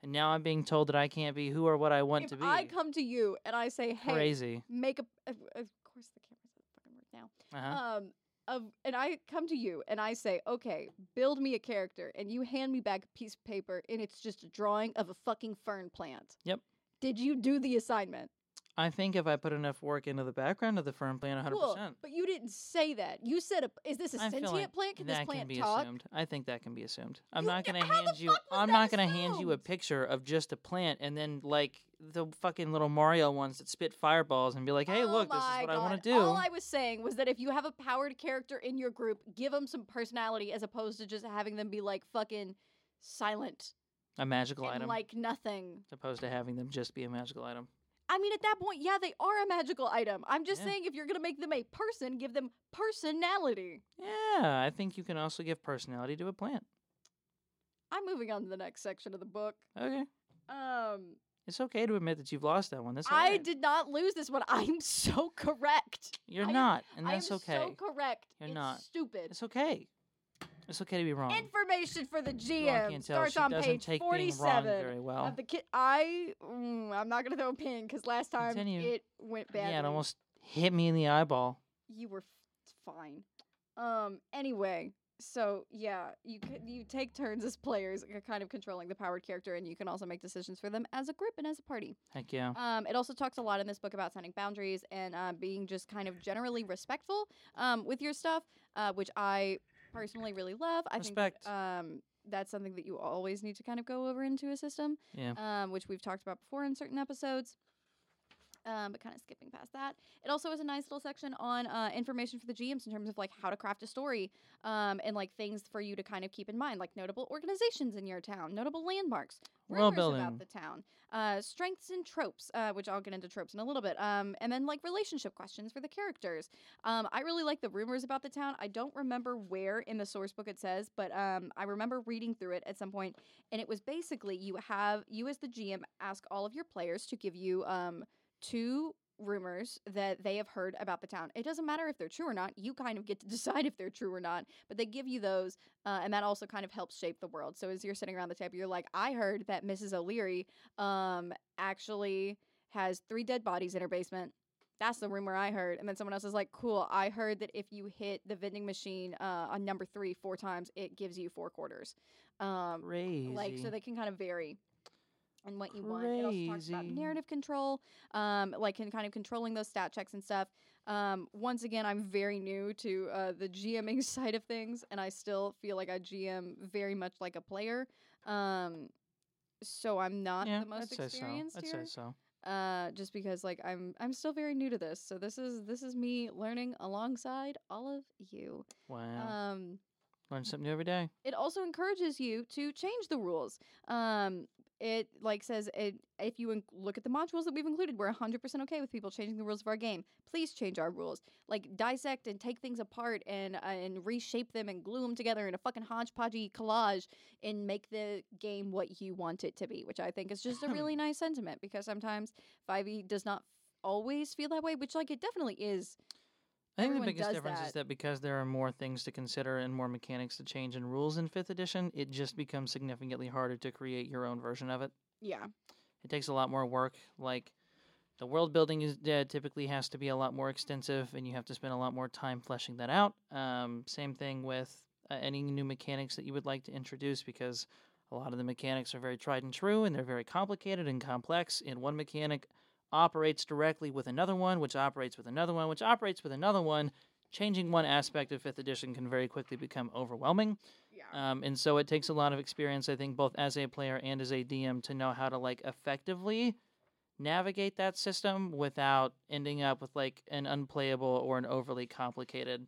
And now I'm being told that I can't be who or what I want if to be. I come to you and I say, "Hey, Crazy. make a," of, course the camera's not fucking work now. Uh-huh. Um, of and I come to you and I say, "Okay, build me a character," and you hand me back a piece of paper and it's just a drawing of a fucking fern plant. Yep. Did you do the assignment? I think if I put enough work into the background of the firm plant, 100%. Cool, but you didn't say that. You said, a, "Is this a I sentient like plant? Can that this plant can be talk?" assumed. I think that can be assumed. I'm You- not gonna hand you. I'm not gonna hand you a picture of just a plant and then like the fucking little Mario ones that spit fireballs and be like, "Hey, Oh look, this is what I want to do." All I was saying was that if you have a powered character in your group, give them some personality as opposed to just having them be like fucking silent a magical item, like nothing. as opposed to having them just be a magical item. I mean, at that point, yeah, they are a magical item. I'm just Yeah. saying, if you're gonna make them a person, give them personality. Yeah, I think you can also give personality to a plant. I'm moving on to the next section of the book. Okay, Um, it's okay to admit that you've lost that one. That's I alright. did not lose this one. I'm so correct. You're I not, and that's okay. so correct. You're it's not. Stupid. It's okay. It's okay to be wrong. Information for the GM starts on page take being wrong 47 very well. of the kit. I mm, I'm not gonna throw a pin because last time Continue. it went bad. Yeah, it almost hit me in the eyeball. you were f- fine. Um. Anyway, so yeah, you c- you take turns as players, kind of controlling the powered character, and you can also make decisions for them as a group and as a party. Heck yeah. Um, it also talks a lot in this book about setting boundaries and uh, being just kind of generally respectful um, with your stuff, uh, which I personally really love. I Respect. think um, that's something that you always need to kind of go over into a system, Yeah. um, which we've talked about before in certain episodes. Um, but kind of skipping past that, it also has a nice little section on uh, information for the GMs in terms of like how to craft a story um, and like things for you to kind of keep in mind, like notable organizations in your town, notable landmarks, rumors about the town, uh, strengths and tropes, uh, which I'll get into tropes in a little bit, um, and then like relationship questions for the characters. Um, I really like the rumors about the town. I don't remember where in the source book it says, but um, I remember reading through it at some point, and it was basically you have you as the GM ask all of your players to give you um, two rumors that they have heard about the town. It doesn't matter if they're true or not. You kind of get to decide if they're true or not, but they give you those, uh, and that also kind of helps shape the world. So as you're sitting around the table, you're like, I heard that Mrs. O'Leary um, actually has three dead bodies in her basement. That's the rumor I heard. And then someone else is like, cool, I heard that if you hit the vending machine uh, on number three four times, it gives you four quarters. Um, Crazy. like so they can kind of vary and what you want. It also talks about narrative control, um, like in kind of controlling those stat checks and stuff. Um, once again, I'm very new to uh, the GMing side of things, and I still feel like I GM very much like a player. Um, so I'm not yeah, the most I'd experienced so. I'd here say so. uh just because like i'm i'm still very new to this so this is this is me learning alongside all of you Wow. um Learn something new every day. it also encourages you to change the rules. Um, it like says it, if you in- look at the modules that we've included, we're 100% okay with people changing the rules of our game. Please change our rules. Like dissect and take things apart and uh, and reshape them and glue them together in a fucking hodgepodgey collage and make the game what you want it to be, which I think is just a really nice sentiment because sometimes 5e does not always feel that way, which like it definitely is. I think the biggest difference is that. that because there are more things to consider and more mechanics to change and rules in fifth edition, it just becomes significantly harder to create your own version of it. Yeah. It takes a lot more work. Like the world building is uh, typically has to be a lot more extensive, and you have to spend a lot more time fleshing that out. Um, same thing with uh, any new mechanics that you would like to introduce, because a lot of the mechanics are very tried and true, and they're very complicated and complex. And one mechanic operates directly with another one, which operates with another one, which operates with another one. Changing one aspect of fifth edition can very quickly become overwhelming. Yeah. Um, and so it takes a lot of experience, I think, both as a player and as a DM to know how to like effectively navigate that system without ending up with like an unplayable or an overly complicated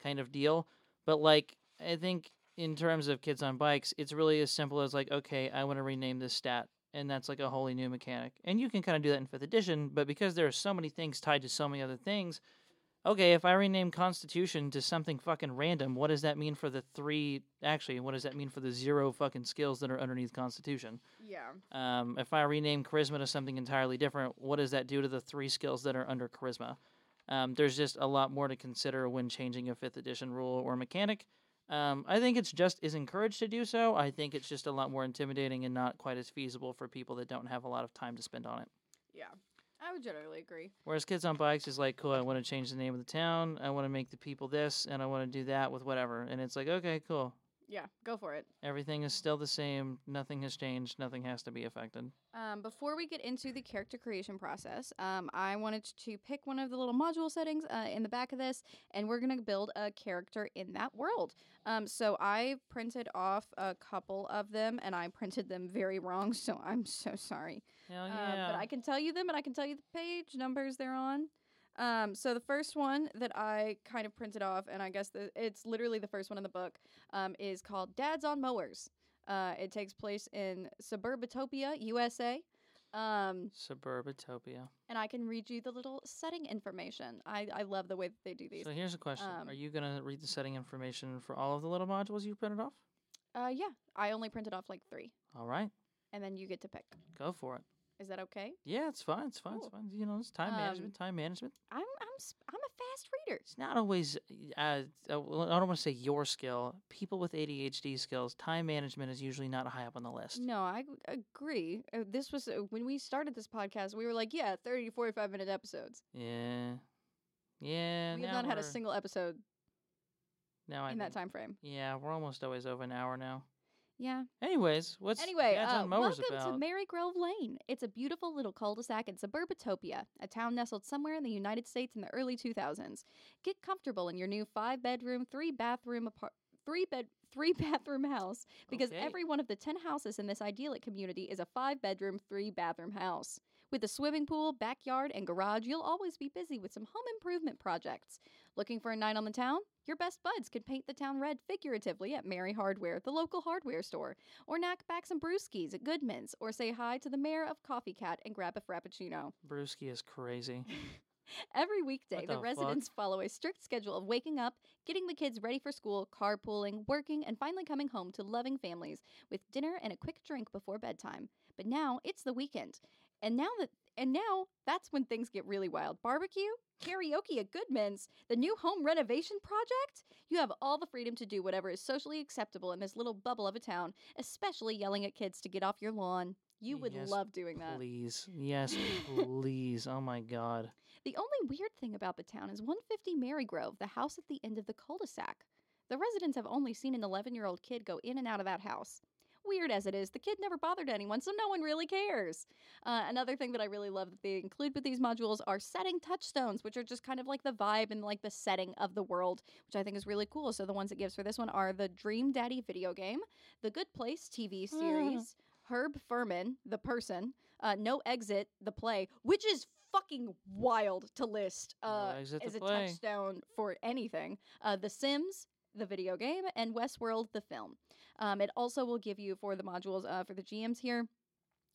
kind of deal. But like I think in terms of kids on bikes, it's really as simple as like, okay, I want to rename this stat, and that's like a wholly new mechanic. And you can kind of do that in fifth edition, but because there are so many things tied to so many other things, okay, if I rename Constitution to something fucking random, what does that mean for the three? Actually, what does that mean for the zero fucking skills that are underneath Constitution? Yeah. Um, if I rename Charisma to something entirely different, what does that do to the three skills that are under Charisma? Um, there's just a lot more to consider when changing a fifth edition rule or mechanic. Um, I think it's just is encouraged to do so. I think it's just a lot more intimidating and not quite as feasible for people that don't have a lot of time to spend on it. Yeah. I would generally agree. Whereas Kids on Bikes is like, cool, I want to change the name of the town, I want to make the people this, and I want to do that with whatever. And it's like, okay, cool. Yeah, go for it. Everything is still the same. Nothing has changed. Nothing has to be affected. Um, before we get into the character creation process, um, I wanted to pick one of the little module settings uh, in the back of this, and we're going to build a character in that world. Um, so I printed off a couple of them, and I printed them very wrong, so I'm so sorry. Hell Uh, yeah. but I can tell you them, and I can tell you the page numbers they're on. Um, so the first one that I kind of printed off, and I guess the, it's literally the first one in the book, um, is called "Dads on Mowers." Uh, it takes place in Suburbitopia, USA. Um, Suburbitopia. and I can read you the little setting information. I, I love the way that they do these. So here's a question: Um, Are you gonna read the setting information for all of the little modules you printed off? Uh, yeah, I only printed off like three, All right, and then you get to pick. go for it. Is that okay? Yeah, it's fine. It's fine. It's fine. You know, it's time Um, management. Time management. I'm I'm I'm a fast reader. It's not always. Uh, uh, I don't want to say your skill. People with ADHD skills, time management is usually not high up on the list. No, I agree. Uh, this was uh, when we started this podcast. We were like, yeah, thirty to forty-five minute episodes. Yeah. Yeah. we have not had a single episode Now I in that think- time frame. Yeah, we're almost always over an hour now. Yeah. Anyways, what's anyway, uh, welcome about? to Marygrove Lane. It's a beautiful little cul-de-sac in Suburbitopia, a town nestled somewhere in the United States in the early 2000s. Get comfortable in your new five-bedroom, three-bathroom apart. Three bed, three bathroom house because Okay. every one of the 10 houses in this idyllic community is a five bedroom, three bathroom house. With a swimming pool, backyard, and garage, you'll always be busy with some home improvement projects. Looking for a night on the town? Your best buds could paint the town red figuratively at Mary Hardware, the local hardware store, or knack back some brewskis at Goodman's, or say hi to the mayor of Coffee Cat and grab a frappuccino. Brewski is crazy. Every weekday, What the, the residents follow a strict schedule of waking up, getting the kids ready for school, carpooling, working, and finally coming home to loving families with dinner and a quick drink before bedtime. But now it's the weekend. And now that and now that's when things get really wild. Barbecue, karaoke at Goodman's, the new home renovation project. You have all the freedom to do whatever is socially acceptable in this little bubble of a town, especially yelling at kids to get off your lawn. You would Yes, love doing that. Please. Yes, please. Oh my god. The only weird thing about the town is 150 Marygrove, the house at the end of the cul de sac. The residents have only seen an 11 year old kid go in and out of that house. Weird as it is, the kid never bothered anyone, so no one really cares. Uh, another thing that I really love that they include with these modules are setting touchstones, which are just kind of like the vibe and like the setting of the world, which I think is really cool. So the ones it gives for this one are the Dream Daddy video game, the Good Place TV series, Herb Furman, the person, uh, No Exit, the play, which is fucking wild to list No uh, Exit, the as a play. touchstone for anything. Uh, the Sims, the video game, and Westworld, the film. Um, it also will give you for the modules uh, for the GMs here.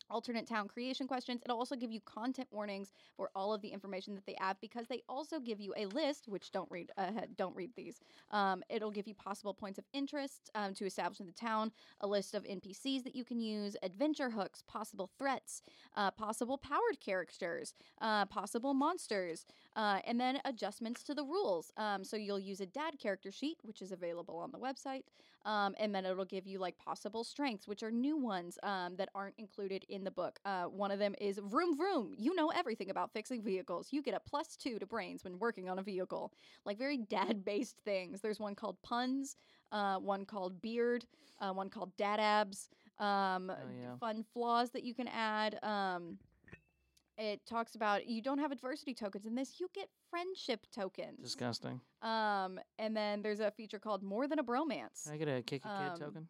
Alternate town creation questions. It'll also give you content warnings for all of the information that they have because they also give you a list, which don't read ahead, don't read these. Um, it'll give you possible points of interest um, to establish in the town, a list of NPCs that you can use, adventure hooks, possible threats, uh, possible powered characters, uh, possible monsters, uh, and then adjustments to the rules. Um, so you'll use a dad character sheet, which is available on the website, um, and then it'll give you like possible strengths, which are new ones um, that aren't included in the book. Uh, one of them is vroom vroom. You know everything about fixing vehicles. You get a plus two to brains when working on a vehicle. Like very dad based things. There's one called puns, uh, one called beard, uh, one called dad abs. Um, Oh, yeah. Fun flaws that you can add. It talks about you don't have adversity tokens in this. You get friendship tokens. Disgusting. Um, and then there's a feature called More Than a Bromance. Can I get a kick a kid Um, token?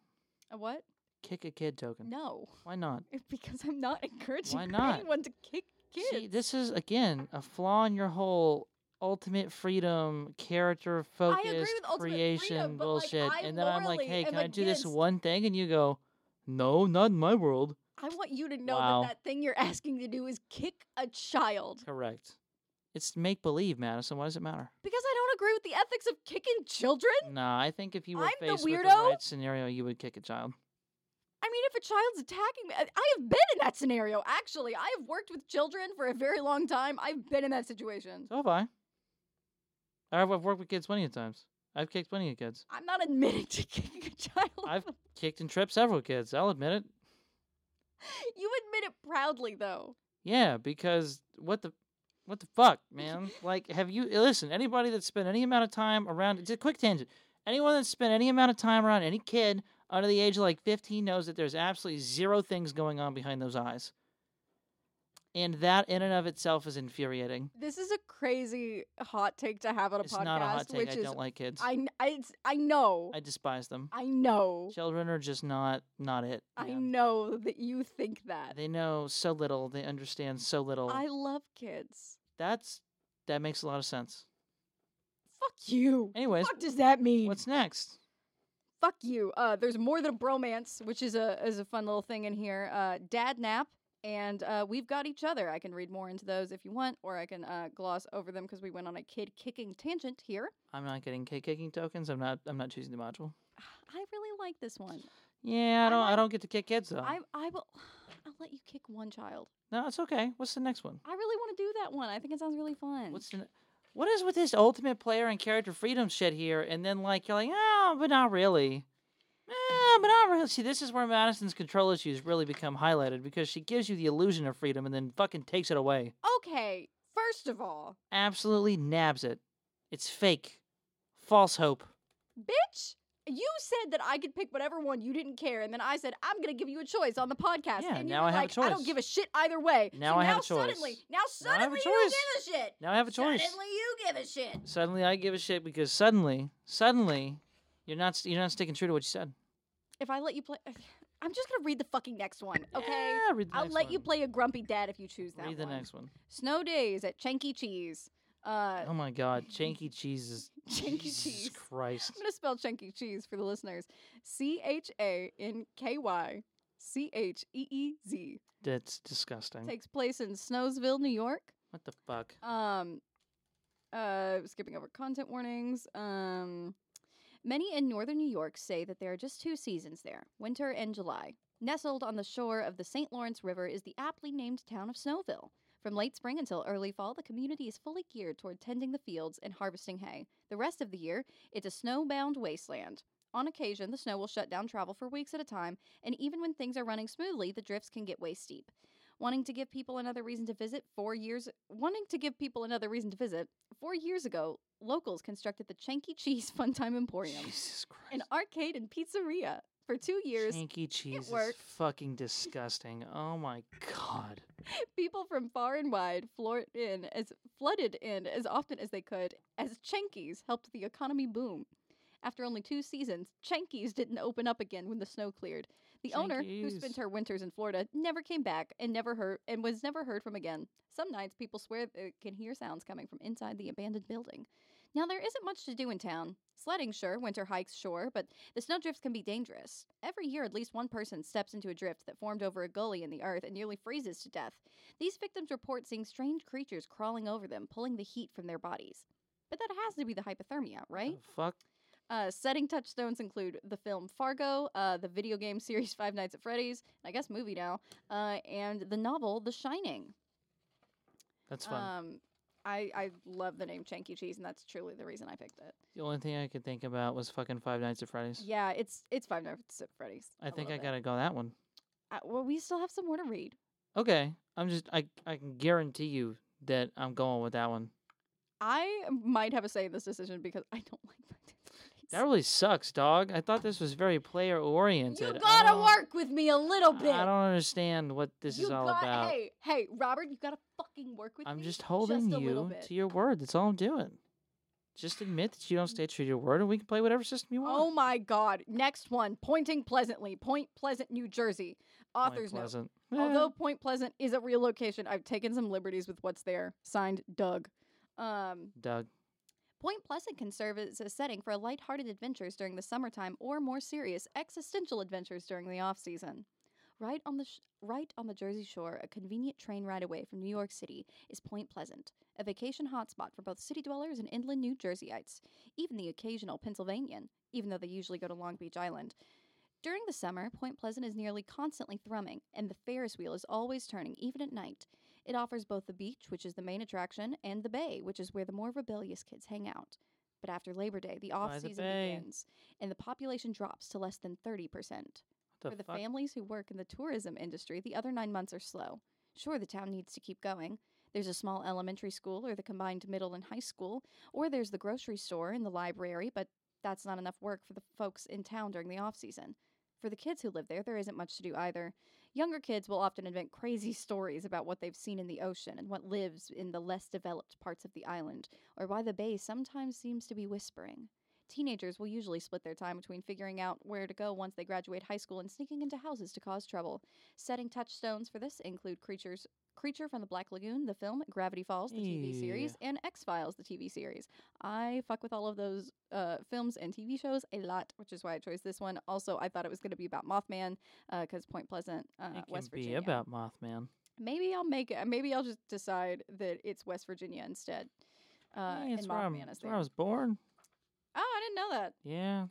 A what? Kick a kid token. No, Why not? because I'm not encouraging Why not? anyone to kick kids. See, this is again a flaw in your whole ultimate freedom, character focused with ultimate creation freedom, but, like, bullshit, I and then I'm like, morally "Hey, am can I do this against- one thing?" And you go, "No, not in my world." I want you to know Wow. that that thing you're asking to do is kick a child. Correct. It's make believe, Madison. Why does it matter? Because I don't agree with the ethics of kicking children. Nah, I think if you were I'm the faced with the right scenario, you would kick a child. I mean, if a child's attacking me, I have been in that scenario. Actually, I have worked with children for a very long time. I've been in that situation. So have I. I've worked with kids plenty of times. I've kicked plenty of kids. I'm not admitting to kicking a child. I've kicked and tripped several kids. I'll admit it. you admit it proudly, though. Yeah, because what the what the fuck, man? like, have you listen? Anybody that's spent any amount of time around it's a quick tangent. Anyone that's spent any amount of time around any kid under the age of like 15 knows that there's absolutely zero things going on behind those eyes. And that in and of itself is infuriating. This is a crazy hot take to have on a It's podcast, not a hot take. which I is don't like kids. I I, it's- I know I despise them. I know Children are just not not it. I know that you think that. They know so little. They understand so little. I love kids. That's that makes a lot of sense. Fuck you. Anyways, What does that mean? what's next? Fuck you. Uh, there's more than a bromance, which is a is a fun little thing in here. Uh, dad nap, and uh, we've got each other. I can read more into those if you want, or I can uh, gloss over them because we went on a kid kicking tangent here. I'm not getting kid kicking tokens. I'm not. I'm not choosing the module. I really like this one. Yeah, I I don't. I like- don't get to kick kids though. I I will. I'll let you kick one child. No, it's okay. What's the next one? I really want to do that one. I think it sounds really fun. What's the? ne- What is with this ultimate player and character freedom shit here? And then like you're like, oh, but not really. Eh, but not really. See, this is where Madison's control issues really become highlighted because she gives you the illusion of freedom and then fucking takes it away. okay? First of all, Absolutely nabs it. It's fake. False hope. bitch. You said that I could pick whatever one you didn't care, and then I said I'm gonna give you a choice on the podcast. Yeah, and you now were I have a like, I don't choice. give a shit either way. Now so I have a choice. Suddenly, now Now I have a suddenly you choice. give a shit. Now I have a choice. Suddenly you give a shit. Suddenly I give a shit because suddenly, suddenly, you're not you're not sticking true to what you said. If I let you play, I'm just gonna read the fucking next one, okay? Yeah, read the I'll next let you play a grumpy dad if you choose that Read the one. next one. Snow days at Chanky Cheese. Uh, Oh my God, Chanky Cheese is Chanky Jesus Cheese. Christ. I'm gonna spell Chanky Cheese for the listeners. C H A N K Y C H E E Z. That's disgusting. Takes place in Snowsville, New York. What the fuck? Um, uh, skipping over content warnings. Um, many in northern New York say that there are just two seasons there winter and July. Nestled on the shore of the St. Lawrence River is the aptly named town of Snowville. From late spring until early fall, the community is fully geared toward tending the fields and harvesting hay. The rest of the year, it's a snowbound wasteland. On occasion, the snow will shut down travel for weeks at a time, and even when things are running smoothly, the drifts can get way steep wanting to give people another reason to visit four years wanting to give people another reason to visit four years ago locals constructed the chanky cheese funtime emporium Jesus Christ. an arcade and pizzeria for two years Chanky Cheese is worked. fucking disgusting. Oh my God. people from far and wide flooded in as flooded in as often as they could as chankies helped the economy boom after only two seasons chankies didn't open up again when the snow cleared the owner, who spent her winters in Florida, never came back and never heard and was never heard from again. Some nights people swear they can hear sounds coming from inside the abandoned building. Now there isn't much to do in town. Sledding, sure, winter hikes, sure, but the snowdrifts can be dangerous. Every year, at least one person steps into a drift that formed over a gully in the earth and nearly freezes to death. These victims report seeing strange creatures crawling over them, pulling the heat from their bodies. But that has to be the hypothermia, right? The fuck? Uh, setting touchstones include the film Fargo, uh, the video game series Five Nights at Freddy's, I guess movie now, uh, and the novel The Shining. That's fun. Um, I I love the name Chanky Cheese, and that's truly the reason I picked it. the only thing I could think about was fucking Five Nights at Freddy's. Yeah, it's it's Five Nights at Freddy's. I think I love it. gotta go that one. Uh, well, we still have some more to read. Okay. I'm just I I can guarantee you that I'm going with that one. I might have a say in this decision because I don't like Five Nights at Freddy's. That really sucks, dog. I thought this was very player oriented. you gotta work with me a little bit. I don't understand what this you is all got, about. Hey, hey, Robert, you gotta fucking work with me. I'm just holding little you to your word. That's all I'm doing. Just admit that you don't stay true to your word, and we can play whatever system you want. Oh my God! Next one, Pointing Pleasantly, Point Pleasant, New Jersey. Point Author's note. Pleasant. Eh, Although Point Pleasant is a real location, I've taken some liberties with what's there. Signed, Doug. Um, Doug. Point Pleasant can serve as a setting for light-hearted adventures during the summertime or more serious existential adventures during the off-season. Right on the sh- right on the Jersey Shore, a convenient train ride away from New York City is Point Pleasant, a vacation hotspot for both city dwellers and inland New Jerseyites, even the occasional Pennsylvanian, even though they usually go to Long Beach Island. During the summer, Point Pleasant is nearly constantly thrumming, and the Ferris wheel is always turning, even at night. It offers both the beach, which is the main attraction, and the bay, which is where the more rebellious kids hang out. But after Labor Day, the off season bay? begins, and the population drops to less than 30%. The For the fuck? families who work in the tourism industry, the other nine months are slow. Sure, the town needs to keep going. There's a small elementary school or the combined middle and high school, or there's the grocery store and the library, but that's not enough work for the folks in town during the off season. For the kids who live there, there isn't much to do either. Younger kids will often invent crazy stories about what they've seen in the ocean and what lives in the less developed parts of the island, or why the bay sometimes seems to be whispering. Teenagers will usually split their time between figuring out where to go once they graduate high school and sneaking into houses to cause trouble. Setting touchstones for this include creatures Creature from the Black Lagoon, the film, Gravity Falls, the TV series, and X Files, the TV series. I fuck with all of those uh, films and TV shows a lot, which is why I chose this one. Also, I thought it was going to be about Mothman because Point Pleasant, uh, West be about Mothman. maybe I'll make it. Maybe I'll just decide that it's West Virginia instead. Uh, Hey, it's where, I'm- is it's where. I was born. Oh, I didn't know that. Yeah.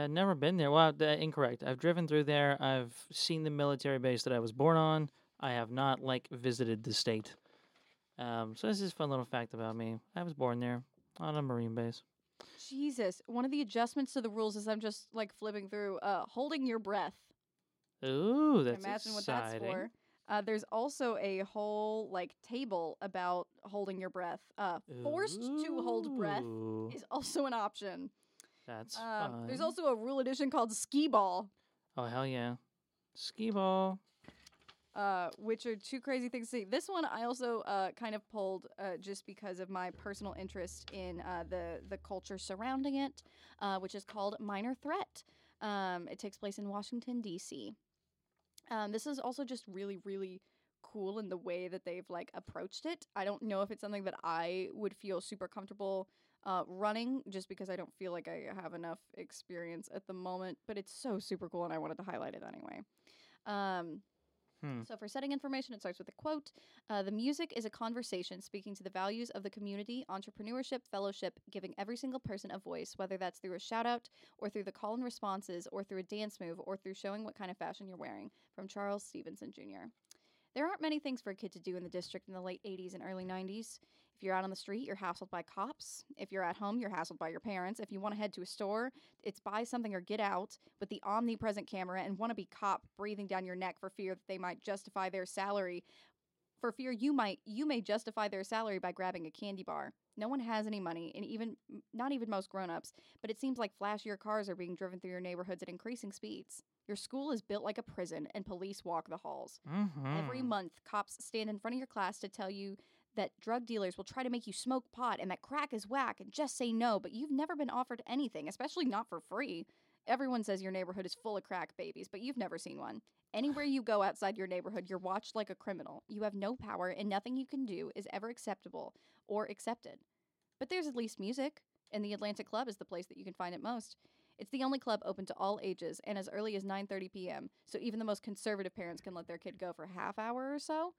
Uh, never been there. Well, uh, incorrect. I've driven through there. I've seen the military base that I was born on. I have not like visited the state. Um, so this is a fun little fact about me. I was born there on a marine base. Jesus, one of the adjustments to the rules is I'm just like flipping through. Uh, holding your breath. Ooh, that's Imagine what exciting. that's for. Uh, there's also a whole like table about holding your breath. Uh, forced to hold breath is also an option. That's Um, there's also a rule edition called skee ball, Oh hell yeah, skee ball. Uh, which are two crazy things to see. This one I also uh, kind of pulled uh, just because of my personal interest in uh, the the culture surrounding it, uh, which is called Minor Threat. Um, it takes place in Washington D.C. Um, this is also just really really cool in the way that they've like approached it. I don't know if it's something that I would feel super comfortable uh, running just because I don't feel like I have enough experience at the moment, but it's so super cool and I wanted to highlight it anyway. Um, Hmm. so, for setting information, it starts with a quote uh, The music is a conversation speaking to the values of the community, entrepreneurship, fellowship, giving every single person a voice, whether that's through a shout out, or through the call and responses, or through a dance move, or through showing what kind of fashion you're wearing. From Charles Stephenson Jr. There aren't many things for a kid to do in the district in the late 80s and early 90s. If you're out on the street, you're hassled by cops. If you're at home, you're hassled by your parents. If you want to head to a store, it's buy something or get out with the omnipresent camera and wannabe cop breathing down your neck for fear that they might justify their salary. For fear you might you may justify their salary by grabbing a candy bar. No one has any money, and even not even most grown-ups, but it seems like flashier cars are being driven through your neighborhoods at increasing speeds. Your school is built like a prison, and police walk the halls. Every Mhm. month, cops stand in front of your class to tell you that drug dealers will try to make you smoke pot and that crack is whack and just say no, but you've never been offered anything, especially not for free. Everyone says your neighborhood is full of crack babies, but you've never seen one. Anywhere you go outside your neighborhood, you're watched like a criminal. You have no power, and nothing you can do is ever acceptable or accepted. But there's at least music, and the Atlantic Club is the place that you can find it most. It's the only club open to all ages and as early as 9:30 p.m. So even the most conservative parents can let their kid go for a half hour or so.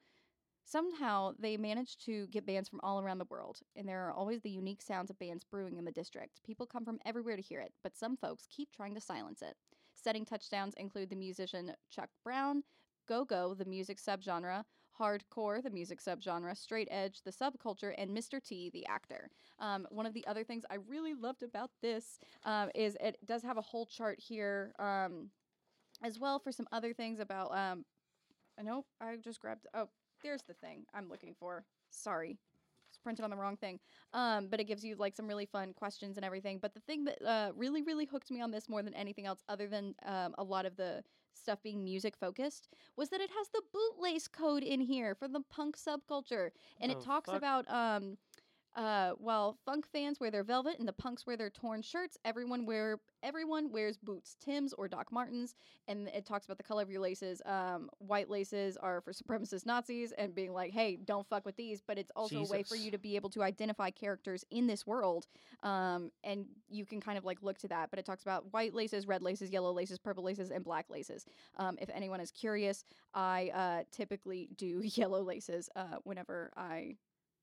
Somehow they manage to get bands from all around the world, and there are always the unique sounds of bands brewing in the district. People come from everywhere to hear it, but some folks keep trying to silence it. Setting touchdowns include the musician Chuck Brown, Go Go, the music subgenre, Hardcore, the music subgenre, Straight Edge, the subculture, and Mr. T, the actor. Um, one of the other things I really loved about this um, is it does have a whole chart here um, as well for some other things about. Um, I know I just grabbed. Oh, there's the thing I'm looking for. Sorry. It's printed on the wrong thing. Um, but it gives you like some really fun questions and everything. But the thing that uh, really, really hooked me on this more than anything else, other than um, a lot of the stuff being music focused, was that it has the bootlace code in here for the punk subculture, and it talks fuck? about um, Uh, while funk fans wear their velvet and the punks wear their torn shirts, everyone wear everyone wears boots, Tim's or Doc Martens, and it talks about the color of your laces. Um, white laces are for supremacist Nazis and being like, hey, don't fuck with these. But it's also a way for you to be able to identify characters in this world, um, and you can kind of like look to that. But it talks about white laces, red laces, yellow laces, purple laces, and black laces. Um, if anyone is curious, I uh, typically do yellow laces uh, whenever I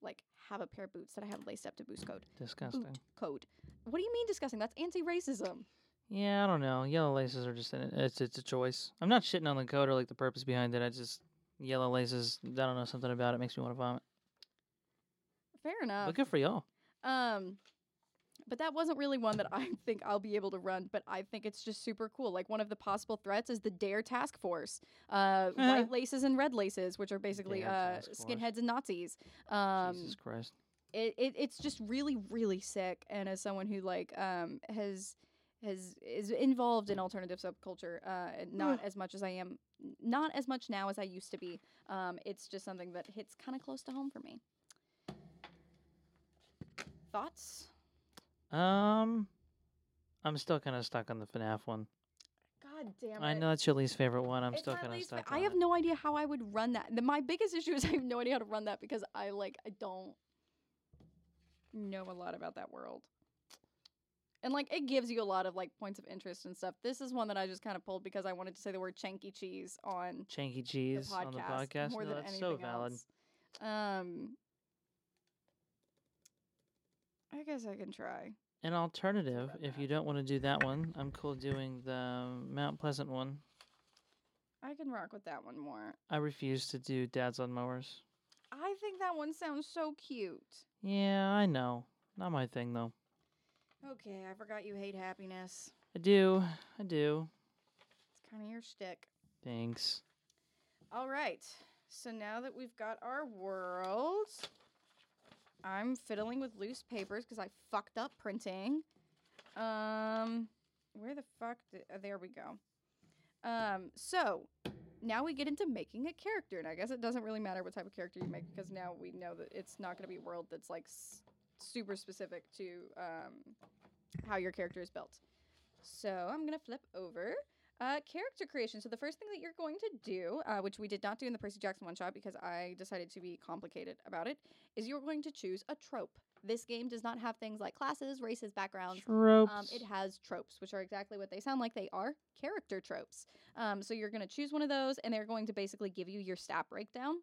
like have a pair of boots that I have laced up to boost code. Disgusting. Boot code. What do you mean disgusting? That's anti-racism. Yeah, I don't know. Yellow laces are just. It's it's a choice. I'm not shitting on the code or like the purpose behind it. I just yellow laces. I don't know something about it makes me want to vomit. Fair enough. but good for y'all. Um, but that wasn't really one that I think I'll be able to run. But I think it's just super cool. Like one of the possible threats is the Dare Task Force, uh, white laces and red laces, which are basically uh, skinheads and Nazis. Um, Jesus Christ. it, it it's just really really sick. And as someone who like um has has is involved in alternative subculture, uh, not as much as I am, not as much now as I used to be. Um, it's just something that hits kind of close to home for me. Thoughts? Um, I'm still kind of stuck on the FNAF one. God damn it! I know it's your least favorite one. I'm It's still my kind of least fa- stuck. I on have it. no idea how I would run that. The, my biggest issue is I have no idea how to run that because I like I don't know a lot about that world. And like it gives you a lot of like points of interest and stuff. This is one that I just kind of pulled because I wanted to say the word chanky cheese on Chanky the cheese podcast, on the podcast. more no, than that's anything so valid. else. Um, I guess I can try. An alternative, if you don't want to do that one, I'm cool doing the Mount Pleasant one. I can rock with that one more. I refuse to do Dads on Mowers. I think that one sounds so cute. Yeah, I know. Not my thing though. Okay, I forgot you hate happiness. I do. I do. It's kind of your shtick. Thanks. All right. So now that we've got our worlds, I'm fiddling with loose papers because I fucked up printing. Um, where the fuck? Did, uh, there we go. Um, so now we get into making a character, and I guess it doesn't really matter what type of character you make because now we know that it's not going to be a world that's like s- super specific to um, how your character is built. So I'm gonna flip over. Uh, character creation. So the first thing that you're going to do, uh, which we did not do in the Percy Jackson one shot because I decided to be complicated about it, is you're going to choose a trope. This game does not have things like classes, races, backgrounds. Tropes. Um, it has tropes, which are exactly what they sound like. They are character tropes. Um, so you're going to choose one of those, and they're going to basically give you your stat breakdown.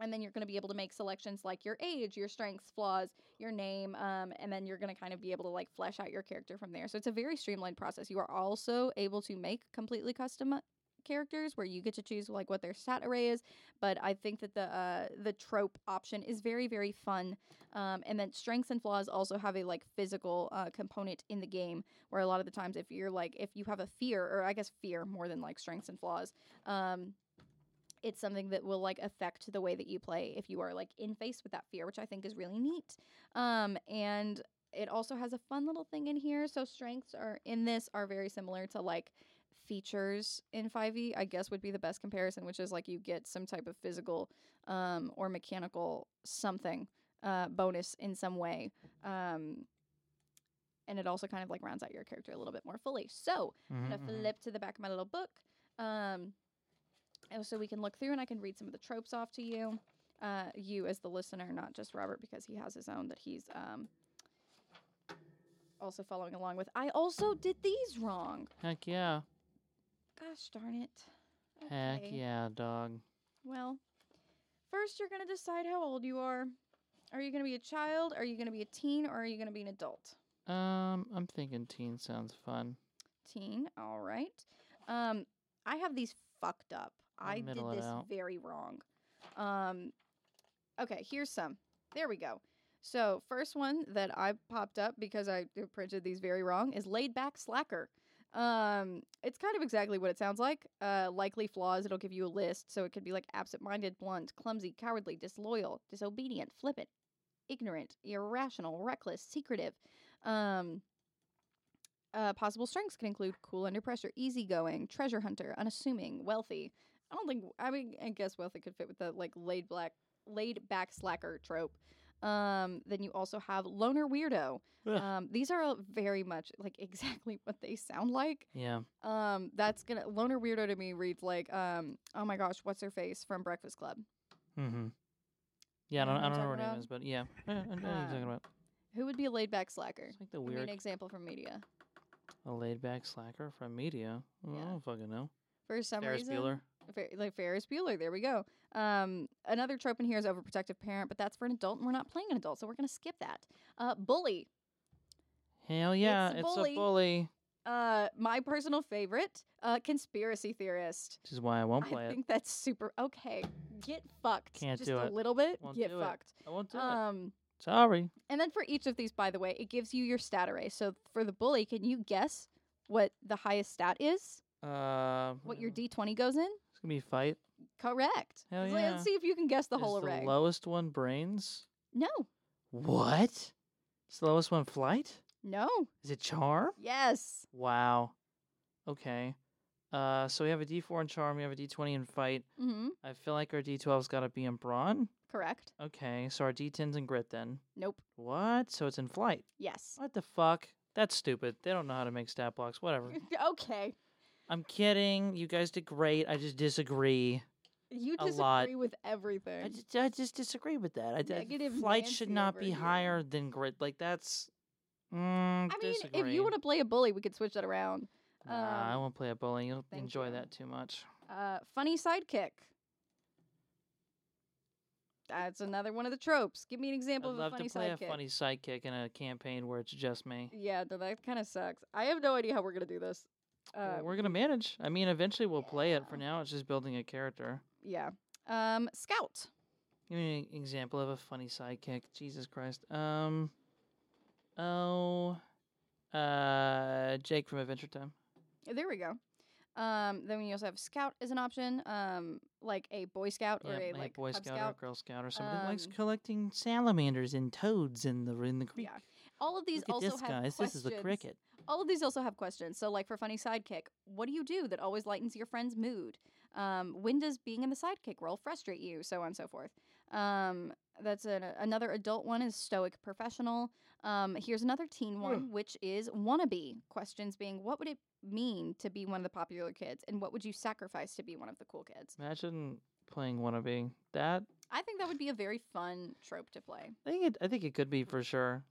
And then you're going to be able to make selections like your age, your strengths, flaws, your name, um, and then you're going to kind of be able to like flesh out your character from there. So it's a very streamlined process. You are also able to make completely custom characters where you get to choose like what their stat array is. But I think that the uh, the trope option is very very fun. Um, and then strengths and flaws also have a like physical uh, component in the game where a lot of the times if you're like if you have a fear or I guess fear more than like strengths and flaws. Um, it's something that will like affect the way that you play if you are like in face with that fear, which I think is really neat. Um, and it also has a fun little thing in here. So strengths are in this are very similar to like features in 5e, I guess would be the best comparison, which is like you get some type of physical um, or mechanical something uh, bonus in some way. Um, and it also kind of like rounds out your character a little bit more fully. So I'm Mhm, gonna mhm. flip to the back of my little book. Um, so we can look through and I can read some of the tropes off to you. Uh, you as the listener, not just Robert, because he has his own that he's um, also following along with. I also did these wrong. Heck yeah. Gosh darn it. Heck yeah, dog. Well, first you're gonna decide how old you are. Are you gonna be a child? Are you gonna be a teen? Or are you gonna be an adult? Um, I'm thinking teen sounds fun. Teen. All right. Um, I have these fucked up. I'll did this out. very wrong. Um, okay, here's some. There we go. So first one that I popped up because I printed these very wrong is laid back slacker. Um, it's kind of exactly what it sounds like. Uh, likely flaws. It'll give you a list, so it could be like absent-minded, blunt, clumsy, cowardly, disloyal, disobedient, flippant, ignorant, irrational, reckless, secretive. Um, uh, possible strengths can include cool under pressure, easygoing, treasure hunter, unassuming, wealthy. I don't think I mean I guess wealthy could fit with the like laid black laid back slacker trope. Um, then you also have loner weirdo. Um, these are very much like exactly what they sound like. Yeah. Um, that's gonna loner weirdo to me reads like um, oh my gosh, what's her face from Breakfast Club? Mm-hmm. Yeah, I don't, I don't know what her name is, but yeah, I, I know what you're talking about. Who would be a laid back slacker? It's like the Give me weird, an example from media. a laid-back slacker from media. Oh, Yeah. I don't fucking know. For some Ferris reason, Bueller. Fer- like Ferris Bueller. There we go. Um, another trope in here is overprotective parent, but that's for an adult, and we're not playing an adult, so we're gonna skip that. Uh, bully. Hell yeah, it's, bully. a bully. Uh, my personal favorite. Uh, conspiracy theorist. Which is why I won't play I it. think that's super okay. Get fucked. Can't Just do a it. little bit. Won't get do it. fucked. I won't do it. Um, Sorry. and then for each of these, by the way, it gives you your stat array. So for the bully, can you guess what the highest stat is? Uh, What your D twenty goes in? It's gonna be fight. Correct. Hell Let's- yeah. Let's see if you can guess the Is whole the array. lowest one brains? no, What? Is the lowest one flight? no, Is it charm? yes. Wow. Okay. Uh, so we have a D4 in charm. We have a D20 in fight. Mm-hmm. I feel like our D12's got to be in brawn. Correct. Okay, so our D10's in grit then. Nope. What? So it's in flight. Yes. What the fuck? That's stupid. They don't know how to make stat blocks. Whatever. okay. I'm kidding. You guys did great. I just disagree. You A disagree lot. with everything. I just, I just disagree with that. I, Negative flight should not over be here. higher than grit. Like that's. Mm, I mean, if you want to play a bully, we could switch that around. Nah, I um, won't play a bully. You'll thank enjoy you. that too much. Uh, funny sidekick. That's another one of the tropes. Give me an example I'd of a love funny to play sidekick. a funny sidekick in a campaign where it's just me. Yeah, no, that kind of sucks. I have no idea how we're gonna do this. Uh, we're gonna manage. I mean, eventually we'll play it. For now, it's just building a character. yeah. Um, scout. Give me an example of a funny sidekick. Jesus Christ. Um. Oh. Uh, Jake from Adventure Time. There we go. Um, then we also have scout as an option. Um, like a boy scout or a like Boy Cub Scout, Scout. or Girl Scout or somebody who likes Um, collecting salamanders and toads in the in the creek. Yeah. All of these Look at also this, have guys. questions. This is the cricket. All of these also have questions. So, like for funny sidekick, what do you do that always lightens your friend's mood? Um, when does being in the sidekick role frustrate you? So on and so forth. Um, that's an, another adult one is stoic professional. Um, here's another teen one, which is wannabe. Questions being, what would it mean to be one of the popular kids, and what would you sacrifice to be one of the cool kids? Imagine playing wannabe. That I think that would be a very fun trope to play. I think it. I think it could be for sure.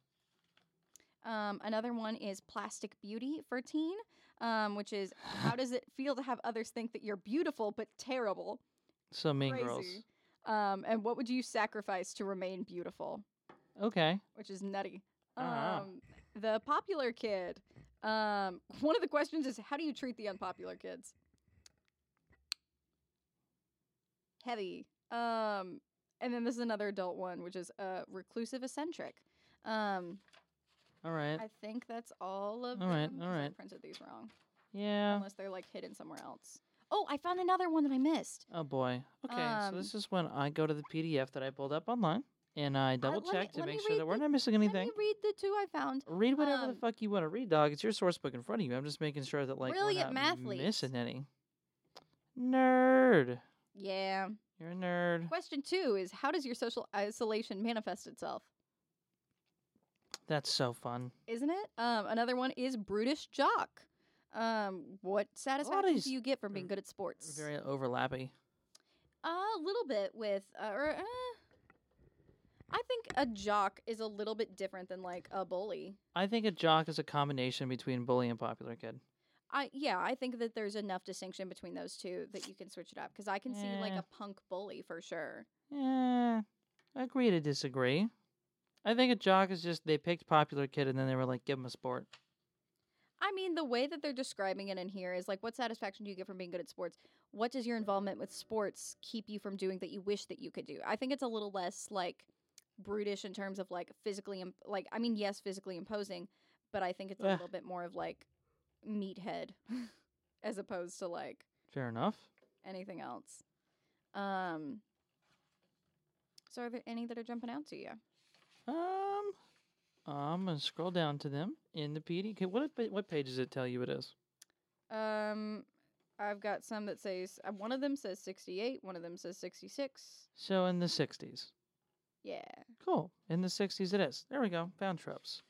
Um, another one is plastic beauty for teen, um, which is how does it feel to have others think that you're beautiful but terrible? So mean girls. Um, and what would you sacrifice to remain beautiful? Okay. Which is nutty. Know. Um, the popular kid. Um, one of the questions is how do you treat the unpopular kids? Heavy. Um, and then this is another adult one, which is uh, reclusive eccentric. Um, All right. I think that's all of All right, them. all 'cause I printed these wrong, yeah. unless they're like hidden somewhere else. Oh, I found another one that I missed. Oh boy. Okay. so Um, this is when I go to the PDF that I pulled up online and I double me- check to make sure that we're the- not missing anything. Let me read the two I found. Read whatever the um, fuck you want to read, dog. It's your source book in front of you. I'm just making sure that like Brilliant we're not missing any. Nerd. Yeah. You're a nerd. Question two is how does your social isolation manifest itself? That's so fun. Isn't it? Um, another one is brutish jock. Um, what satisfaction these do you get from being good at sports? Very overlappy. a little bit with, uh, or uh, I think a jock is a little bit different than like a bully. I think a jock is a combination between bully and popular kid. I yeah, I think that there's enough distinction between those two that you can switch it up because I can see like a punk bully for sure. Yeah, agree to disagree. I think a jock is just they picked popular kid and then they were like, give him a sport. I mean, the way that they're describing it in here is like, what satisfaction do you get from being good at sports? What does your involvement with sports keep you from doing that you wish that you could do? I think it's a little less like brutish in terms of like physically, imp- like I mean, yes, physically imposing, but I think it's a Eh. little bit more of like meathead as opposed to like Fair enough. anything else. Um. So, are there any that are jumping out to you? Um, I'm gonna scroll down to them in the PD. Okay, what what page does it tell you it is? Um, I've got some that says uh, one of them says sixty-eight, one of them says sixty-six. So in the 60s. Yeah. Cool. In the 60s, it is. There we go. Found tropes.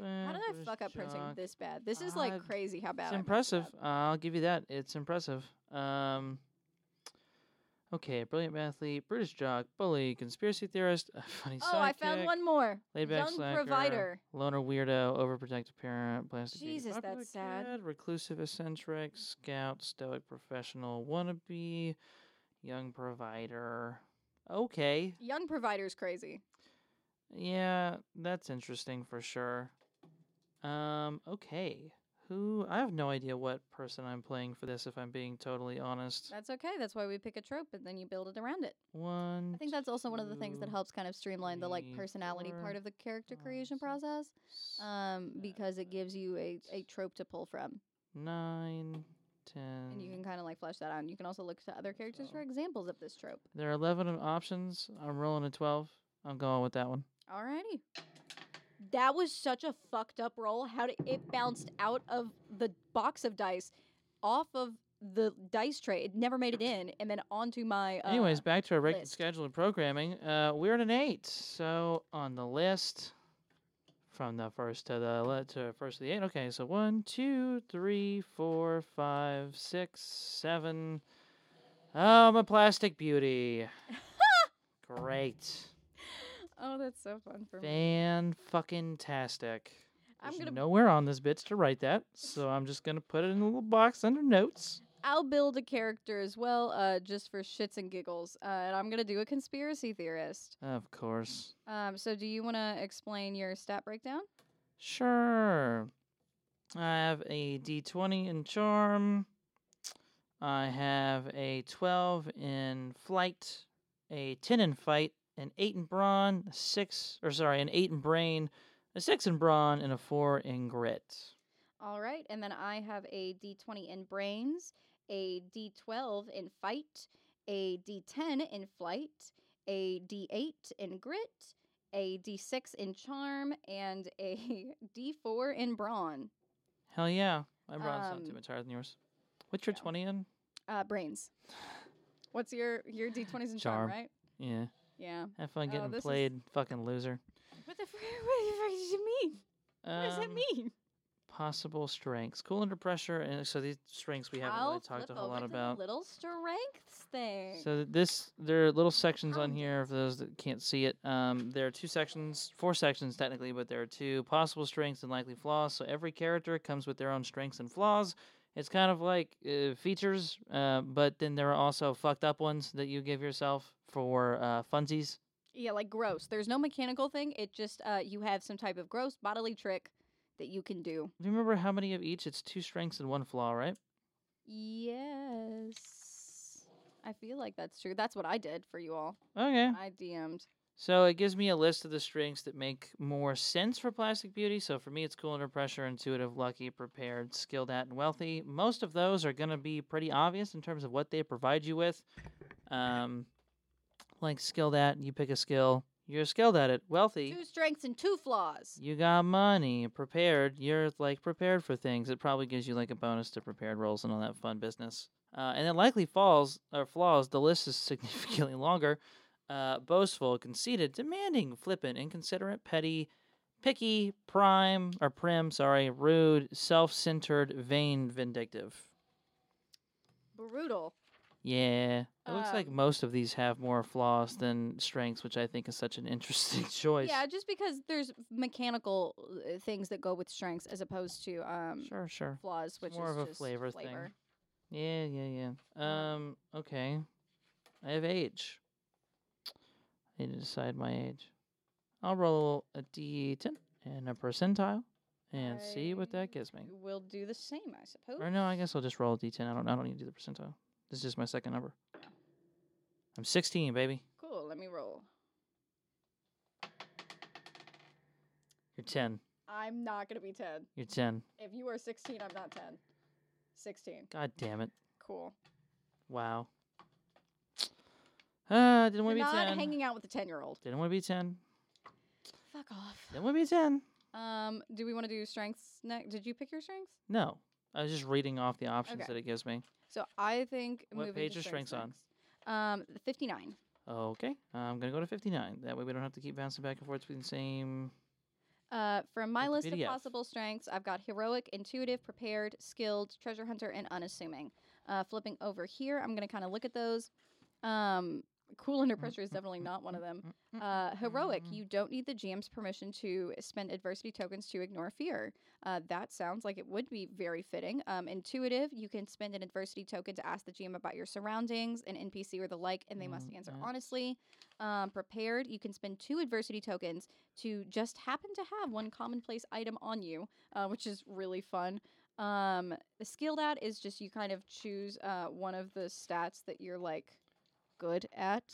How did I fuck up printing this bad? This is like Uh, crazy how bad. It's it impressive. I'll give you that. It's impressive. Um, okay, brilliant athlete, brutish jock, bully, conspiracy theorist, funny Oh, I found one more. Young slacker, provider. loner weirdo, overprotective parent, plastic Jesus, that's sad. kid, reclusive eccentric, scout, stoic professional, wannabe, young provider. Okay, Young provider's crazy. yeah, that's interesting for sure. Um, okay. Who I have no idea what person I'm playing for this if I'm being totally honest. That's okay. That's why we pick a trope and then you build it around it. One. I think that's also one of the things that helps kind of streamline the like personality part of the character creation process. Um, because it gives you a, a trope to pull from, nine, ten. and you can kind of like flesh that out. And you can also look to other characters for examples of this trope. There are eleven options. I'm rolling a twelve. I'm going with that one. Alrighty. That was such a fucked up roll. How did it bounced out of the box of dice, off of the dice tray? It never made it in, and then onto my. Uh, Anyways, back to our regular list. schedule of programming. Uh, we're at an eight. So on the list, from the first to the le- to first to the eight. Okay, so one, two, three, four, five, six, seven. Oh, I'm a plastic beauty. Great. Oh, that's so fun for me. Fan fucking tastic. I'm There's gonna. nowhere on this bitch to write that, so I'm just gonna put it in a little box under notes. I'll build a character as well, uh, just for shits and giggles, uh, and I'm gonna do a conspiracy theorist. Of course. Um, so do you want to explain your stat breakdown? Sure. I have a d20 in charm. I have a 12 in flight, a 10 in fight, an 8 in brawn, a 6, or sorry, an 8 in brain, a 6 in brawn, and a 4 in grit. All right, and then I have a D20 in brains, a D12 in fight, a D10 in flight, a D8 in grit, a D6 in charm, and a D4 in brawn. Hell yeah. My brawn's not too Um, much higher than yours. What's your yeah. 20 in? Uh, brains. What's your your D20s in charm, Charm. right? Yeah. Yeah. Have fun Oh, getting this is- played, fucking loser. What the fr- what the fuck does it mean? What does that Um, mean? Possible strengths. Cool under pressure. And so these strengths we haven't I'll really talked a flip whole over lot to about. The little strengths thing. So th- this there are little sections on here for those that can't see it. Um, there are two sections, four sections technically, but there are two possible strengths and likely flaws. So every character comes with their own strengths and flaws. It's kind of like uh, features, uh, but then there are also fucked up ones that you give yourself for uh, funsies. Yeah, like gross. There's no mechanical thing. It just uh, you have some type of gross bodily trick that you can do. Do you remember how many of each? It's two strengths and one flaw, right? Yes, I feel like that's true. That's what I did for you all. Okay. I DM'd. So it gives me a list of the strengths that make more sense for Plastic Beauty. So for me, it's cool under pressure, intuitive, lucky, prepared, skilled at, and wealthy. Most of those are going to be pretty obvious in terms of what they provide you with. Um, like skilled at, you pick a skill, you're skilled at it. Wealthy, Two strengths and two flaws. you got money. Prepared, you're like prepared for things. It probably gives you like a bonus to prepared rolls and all that fun business. Uh, and then likely falls or flaws. The list is significantly longer. Uh, boastful, conceited, demanding, flippant, inconsiderate, petty, picky, prime or prim. Sorry, rude, self-centered, vain, vindictive. Brutal. Yeah, it looks like Um, most of these have more flaws than strengths, which I think is such an interesting choice. Yeah, just because there's mechanical uh, things that go with strengths as opposed to um sure, sure. flaws, which more is of a just flavor thing. Yeah, yeah, yeah. Um, okay. I have age. I need to decide my age. I'll roll a d10 and a percentile and see what that gives me. We'll do the same, I suppose. Or no, I guess I'll just roll a d10. I don't I don't need to do the percentile. This is just my second number. I'm 16, baby. Cool. Let me roll. You're 10. I'm not gonna be ten. You're 10. If you are 16, I'm not 10. 16. God damn it. Cool. Wow. Ah, didn't want to be not 10. hanging out with a 10 year old. Didn't want to be 10. Fuck off. Didn't want to be 10. Um, do we want to do strengths next? Did you pick your strengths? No. I was just reading off the options Okay. that it gives me. So I think What moving page to are strengths on? next. Um, 59. Okay, I'm gonna go to 59. That way we don't have to keep bouncing back and forth between the same. Uh, from my With the list of PDF. possible strengths, I've got heroic, intuitive, prepared, skilled, treasure hunter, and unassuming. Uh, flipping over here, I'm going to kind of look at those. Um, cool under pressure is definitely not one of them. Uh, heroic, you don't need the GM's permission to spend adversity tokens to ignore fear. Uh, that sounds like it would be very fitting. Um, intuitive, you can spend an adversity token to ask the GM about your surroundings, an NPC or the like, and they must Mm, answer honestly. Um, prepared, you can spend two adversity tokens to just happen to have one commonplace item on you, uh, which is really fun. Um, the skilled at is just you kind of choose uh, one of the stats that you're like good at.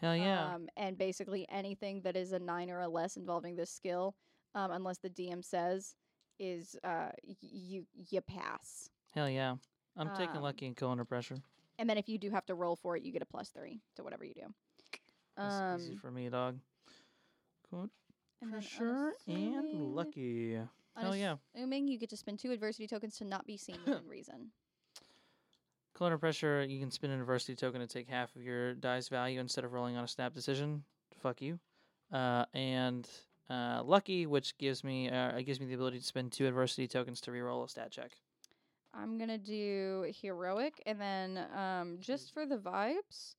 Hell yeah. Um, and basically anything that is a nine or a less involving this skill, um, unless the DM says, is uh, y- you you pass. Hell yeah. I'm taking um, lucky and go under pressure. And then if you do have to roll for it, you get a plus three to whatever you do. Easy Um, for me, dog. Good and then pressure and unassuming- lucky. Hell yeah. Unassuming, you get to spend two adversity tokens to not be seen within reason. Cool pressure, you can spend an adversity token to take half of your dice value instead of rolling on a snap decision. Fuck you. Uh, and uh, lucky, which gives me uh, it gives me the ability to spend two adversity tokens to reroll a stat check. I'm gonna do heroic, and then um, just for the vibes,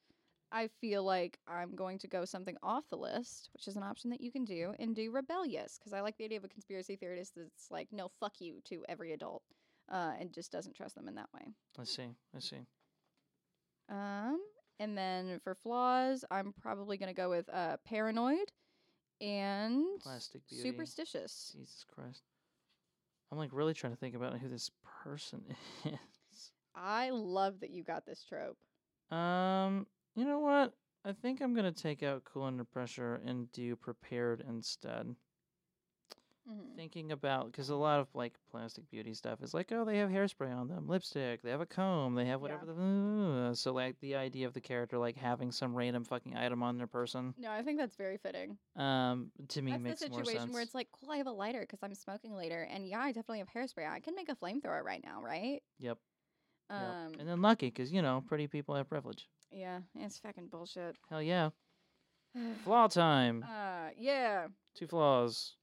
I feel like I'm going to go something off the list, which is an option that you can do, and do rebellious because I like the idea of a conspiracy theorist that's like, no, fuck you to every adult, uh, and just doesn't trust them in that way. Let's see. Let's see. Um, and then for flaws, I'm probably gonna go with uh, paranoid and Plastic beauty. superstitious. Jesus Christ. I'm like really trying to think about who this person is. I love that you got this trope. Um, you know what? I think I'm gonna take out cool under pressure and do prepared instead. Mm-hmm. Thinking about because a lot of like plastic beauty stuff is like, oh, they have hairspray on them, lipstick, they have a comb, they have Yeah. whatever. The, so like the idea of the character like having some random fucking item on their person, No, I think that's very fitting. um, to me That's makes the more situation sense. where it's like, cool, I have a lighter because I'm smoking later, and yeah, I definitely have hairspray. I can make a flamethrower right now, right? Yep. Yep. Um, and then lucky because you know pretty people have privilege. yeah, it's fucking bullshit. Hell yeah. Flaw time. uh, yeah. Two flaws.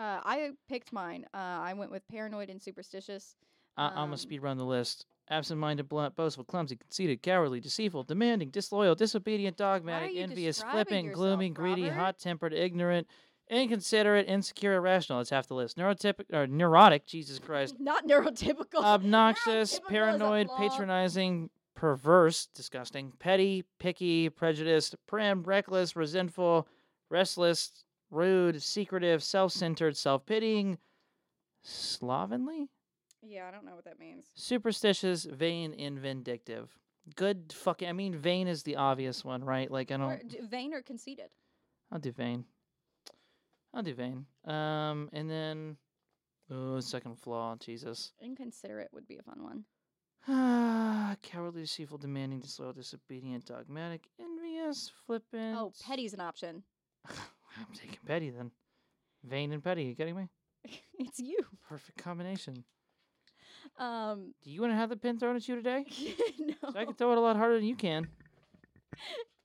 Uh, I picked mine. Uh, I went with paranoid and superstitious. I- I'm gonna Um, speed run the list. Absent-minded, blunt, boastful, clumsy, conceited, cowardly, deceitful, demanding, disloyal, disobedient, dogmatic, you envious, describing flippant, gloomy, yourself, greedy, Robert? hot-tempered, ignorant, inconsiderate, insecure, irrational. That's half the list. Neurotypic or neurotic. Jesus Christ. Not neurotypical. Obnoxious, Neurotypical is a paranoid, flaw. patronizing, perverse, disgusting, petty, picky, prejudiced, prim, reckless, resentful, restless, rude, secretive, self-centered, self-pitying, slovenly. Yeah, I don't know what that means. superstitious, vain, and vindictive. Good fucking. I mean, vain is the obvious one, right? Like I don't. d- vain or conceited. I'll do vain. I'll do vain. Um, and then, oh, second flaw. Jesus. Inconsiderate would be a fun one. Ah, cowardly, deceitful, demanding, disloyal, disobedient, dogmatic, envious, flippant. Oh, petty's an option. I'm taking petty then. Vain and petty. You getting me? it's you. Perfect combination. Um, Do you want to have the pin thrown at you today? no. 'Cause I can throw it a lot harder than you can.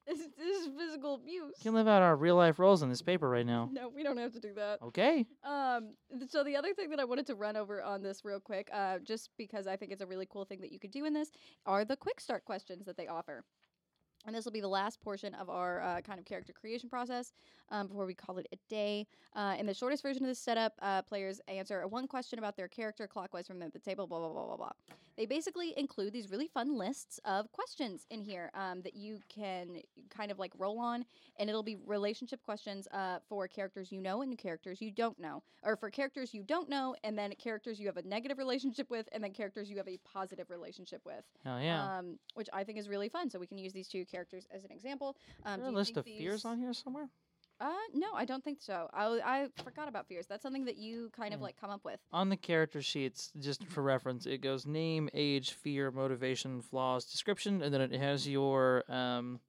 This, this is physical abuse. We can live out our real life roles on this paper right now. No, we don't have to do that. Okay. Um, th- so the other thing that I wanted to run over on this real quick, uh, just because I think it's a really cool thing that you could do in this, are the quick start questions that they offer. And this will be the last portion of our uh, kind of character creation process um, before we call it a day. Uh, in the shortest version of this setup, uh, players answer one question about their character clockwise from the, the table, blah, blah, blah, blah, blah. They basically include these really fun lists of questions in here um, that you can kind of like roll on, and it'll be relationship questions uh, for characters you know and characters you don't know, or for characters you don't know, and then characters you have a negative relationship with, and then characters you have a positive relationship with Hell yeah. um, which I think is really fun. So we can use these two characters as an example. Um, Is there a list of fears on here somewhere? Uh, no, I don't think so. I forgot about fears. That's something that you kind of Yeah. like come up with. On the character sheets, just for reference, it goes name, age, fear, motivation, flaws, description, and then it has your um,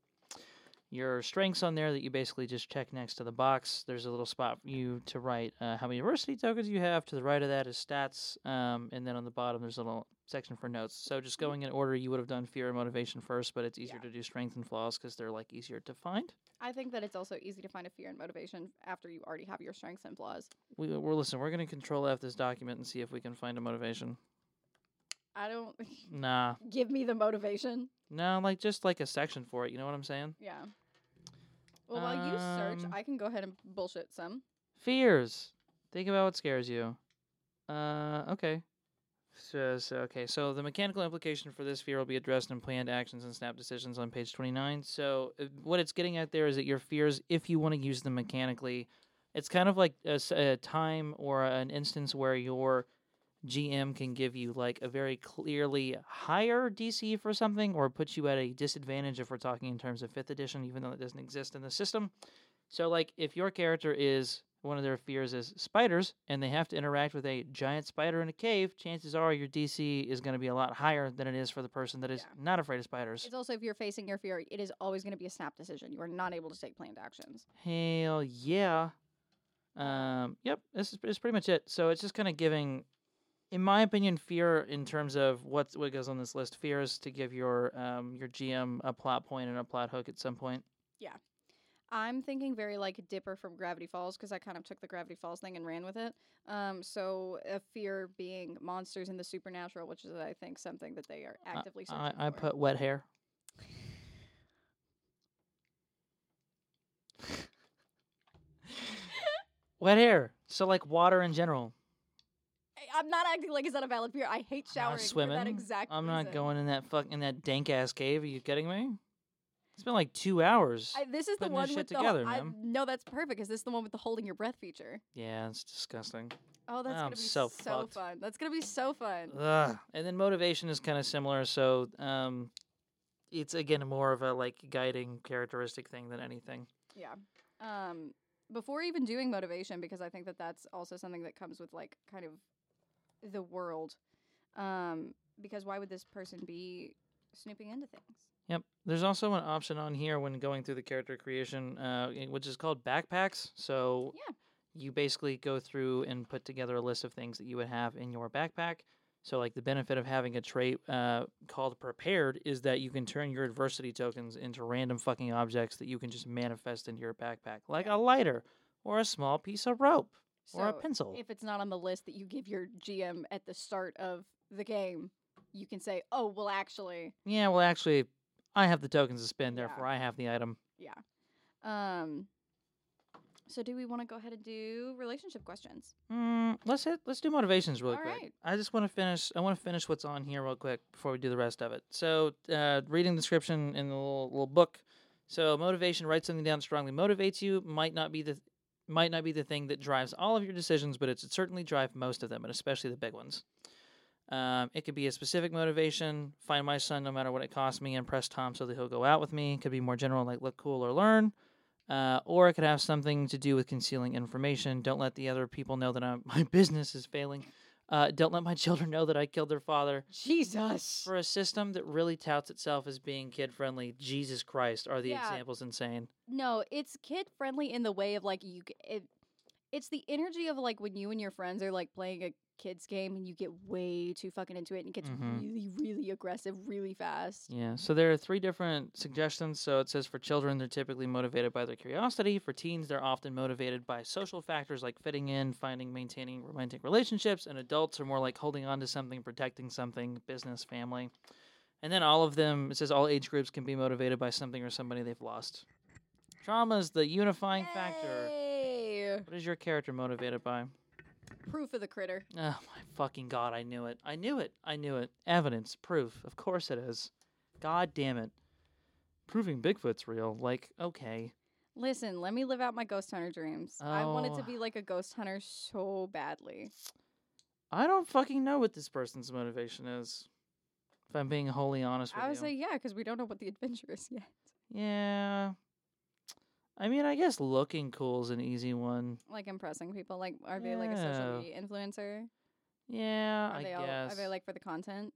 your strengths on there that you basically just check next to the box. There's a little spot for you to write uh, how many adversity tokens you have. To the right of that is stats, um, and then on the bottom there's a little section for notes. So just going in order, you would have done fear and motivation first, but it's easier Yeah. to do strength and flaws because they're like easier to find. I think that it's also easy to find a fear and motivation after you already have your strengths and flaws. We, we're listen. We're gonna control F this document and see if we can find a motivation. I don't Nah, give me the motivation. no, like just like a section for it. You know what I'm saying? Yeah. Well, while you search, Um, I can go ahead and bullshit some. Fears. Think about what scares you. Uh, okay. So, okay, so the mechanical implication for this fear will be addressed in planned actions and snap decisions on page 29. So, uh, what it's getting at there is that your fears, if you want to use them mechanically, it's kind of like a time or an instance where your GM can give you like a very clearly higher DC for something or put you at a disadvantage if we're talking in terms of 5th edition, even though it doesn't exist in the system. So, like, if your character is one of their fears is spiders, and they have to interact with a giant spider in a cave, chances are your DC is going to be a lot higher than it is for the person that is Yeah. not afraid of spiders. It's also if you're facing your fear, it is always going to be a snap decision. You are not able to take planned actions. Hell yeah. Um, yep, this is, is pretty much it. So it's just kind of giving, in my opinion, fear in terms of what's, what goes on this list. Fear is to give your um, your GM a plot point and a plot hook at some point. I'm thinking very like Dipper from Gravity Falls because I kind of took the Gravity Falls thing and ran with it. Um, so a fear being monsters in the supernatural, which is I think something that they are Uh, actively searching I, I for. put wet hair. wet hair. So like water in general. I'm not acting like it's not a valid fear. I hate I'm showering not for swimming. that exact I'm not going in that fuck in that dank ass cave. Are you kidding me? It's been like two hours. I, this is the one with the together, I, no, that's perfect. Is this the one with the holding your breath feature? yeah, it's disgusting. Oh, that's I'm gonna be so so, fun. That's gonna be so fun. Ugh. And then motivation is kind of similar. So um, it's again more of a like guiding characteristic thing than anything. Yeah. Um, before even doing motivation, because I think that that's also something that comes with like kind of the world. Um, because why would this person be snooping into things? Yep. There's also an option on here when going through the character creation, uh, which is called backpacks. So Yeah. you basically go through and put together a list of things that you would have in your backpack. So, like the benefit of having a trait uh, called prepared is that you can turn your adversity tokens into random fucking objects that you can just manifest into your backpack, like a lighter or a small piece of rope or a pencil. if it's not on the list that you give your GM at the start of the game, you can say, "Oh, well, actually, yeah, well, actually, I have the tokens to spend, Yeah. therefore I have the item. yeah." Um. So, do we want to go ahead and do relationship questions? Mm, let's hit. Let's do motivations really All quick. right. I just want to finish. I want to finish what's on here real quick before we do the rest of it. So, uh, reading the description in the little, little book. So, motivation. Write something down that strongly motivates you. Might not be the might not be the thing that drives all of your decisions, but it's certainly drive most of them, and especially the big ones. Um, it could be a specific motivation. Find my son no matter what it costs me. Impress Tom so that he'll go out with me. It could be more general, like look cool or learn. Uh, or it could have something to do with concealing information. Don't let the other people know that I'm, my business is failing. Uh, don't let my children know that I killed their father. Jesus. For a system that really touts itself as being kid friendly, Jesus Christ, are the Yeah. examples insane? No, it's kid friendly in the way of like you. It, it's the energy of like when you and your friends are like playing a kids game and you get way too fucking into it and it gets Mhm. really, really aggressive really fast. Yeah, so there are three different suggestions. So it says for children, they're typically motivated by their curiosity. For teens, they're often motivated by social factors like fitting in, finding, maintaining romantic relationships. And adults are more like holding on to something, protecting something, business, family. And then all of them, it says all age groups can be motivated by something or somebody they've lost. Trauma is the unifying factor. What is your character motivated by? Proof of the critter. Oh my fucking god, I knew it. I knew it. I knew it. Evidence, proof. Of course it is. God damn it. Proving Bigfoot's real. Like, okay. Listen, let me live out my ghost hunter dreams. I wanted to Oh. be like a ghost hunter so badly. I don't fucking know what this person's motivation is. If I'm being wholly honest with you. I would you. say yeah, because we don't know what the adventure is yet. yeah. I mean, I guess looking cool is an easy one. Like impressing people. Like, are they like a social media influencer? Yeah, Are I they all? guess. Are they like for the content?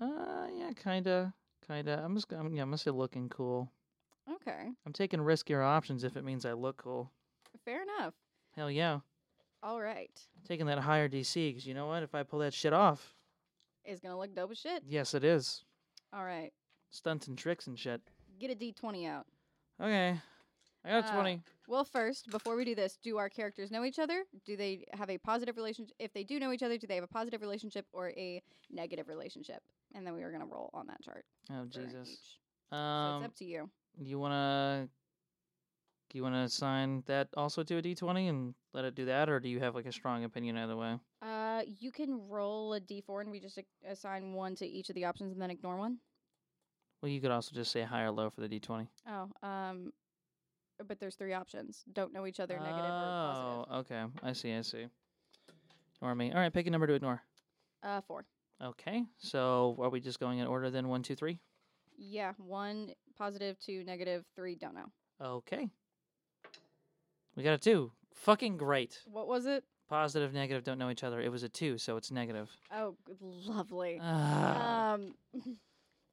Uh, yeah, kinda, kinda. I'm just, I'm, yeah, I'm gonna say looking cool. Okay. I'm taking riskier options if it means I look cool. Fair enough. Hell yeah. All right. Taking that higher DC because you know what? If I pull that shit off, Is gonna look dope as shit. yes, it is. All right. Stunts and tricks and shit. Get a D20 out. Okay. I got Uh, 20. Well, first, before we do this, do our characters know each other? Do they have a positive relationship? If they do know each other, do they have a positive relationship or a negative relationship? And then we are going to roll on that chart. Oh, for Jesus. each. So Um, it's up to you. you wanna do you wanna assign that also to a D twenty and let it do that, or do you have like a strong opinion either way? Uh, you can roll a d4 and we just a- assign one to each of the options and then ignore one. Well, you could also just say high or low for the D twenty. Oh, um, but there's three options. Don't know each other, negative or positive. Oh, okay. I see. I see. Ignore me. All right, pick a number to ignore. Uh, four. Okay, so are we just going in order then? One, two, three. Yeah, one positive, two negative, three don't know. Okay. We got a two. Fucking great. What was it? Positive, negative don't know each other. It was a two, so it's negative. Oh, g- lovely. Ah. Um,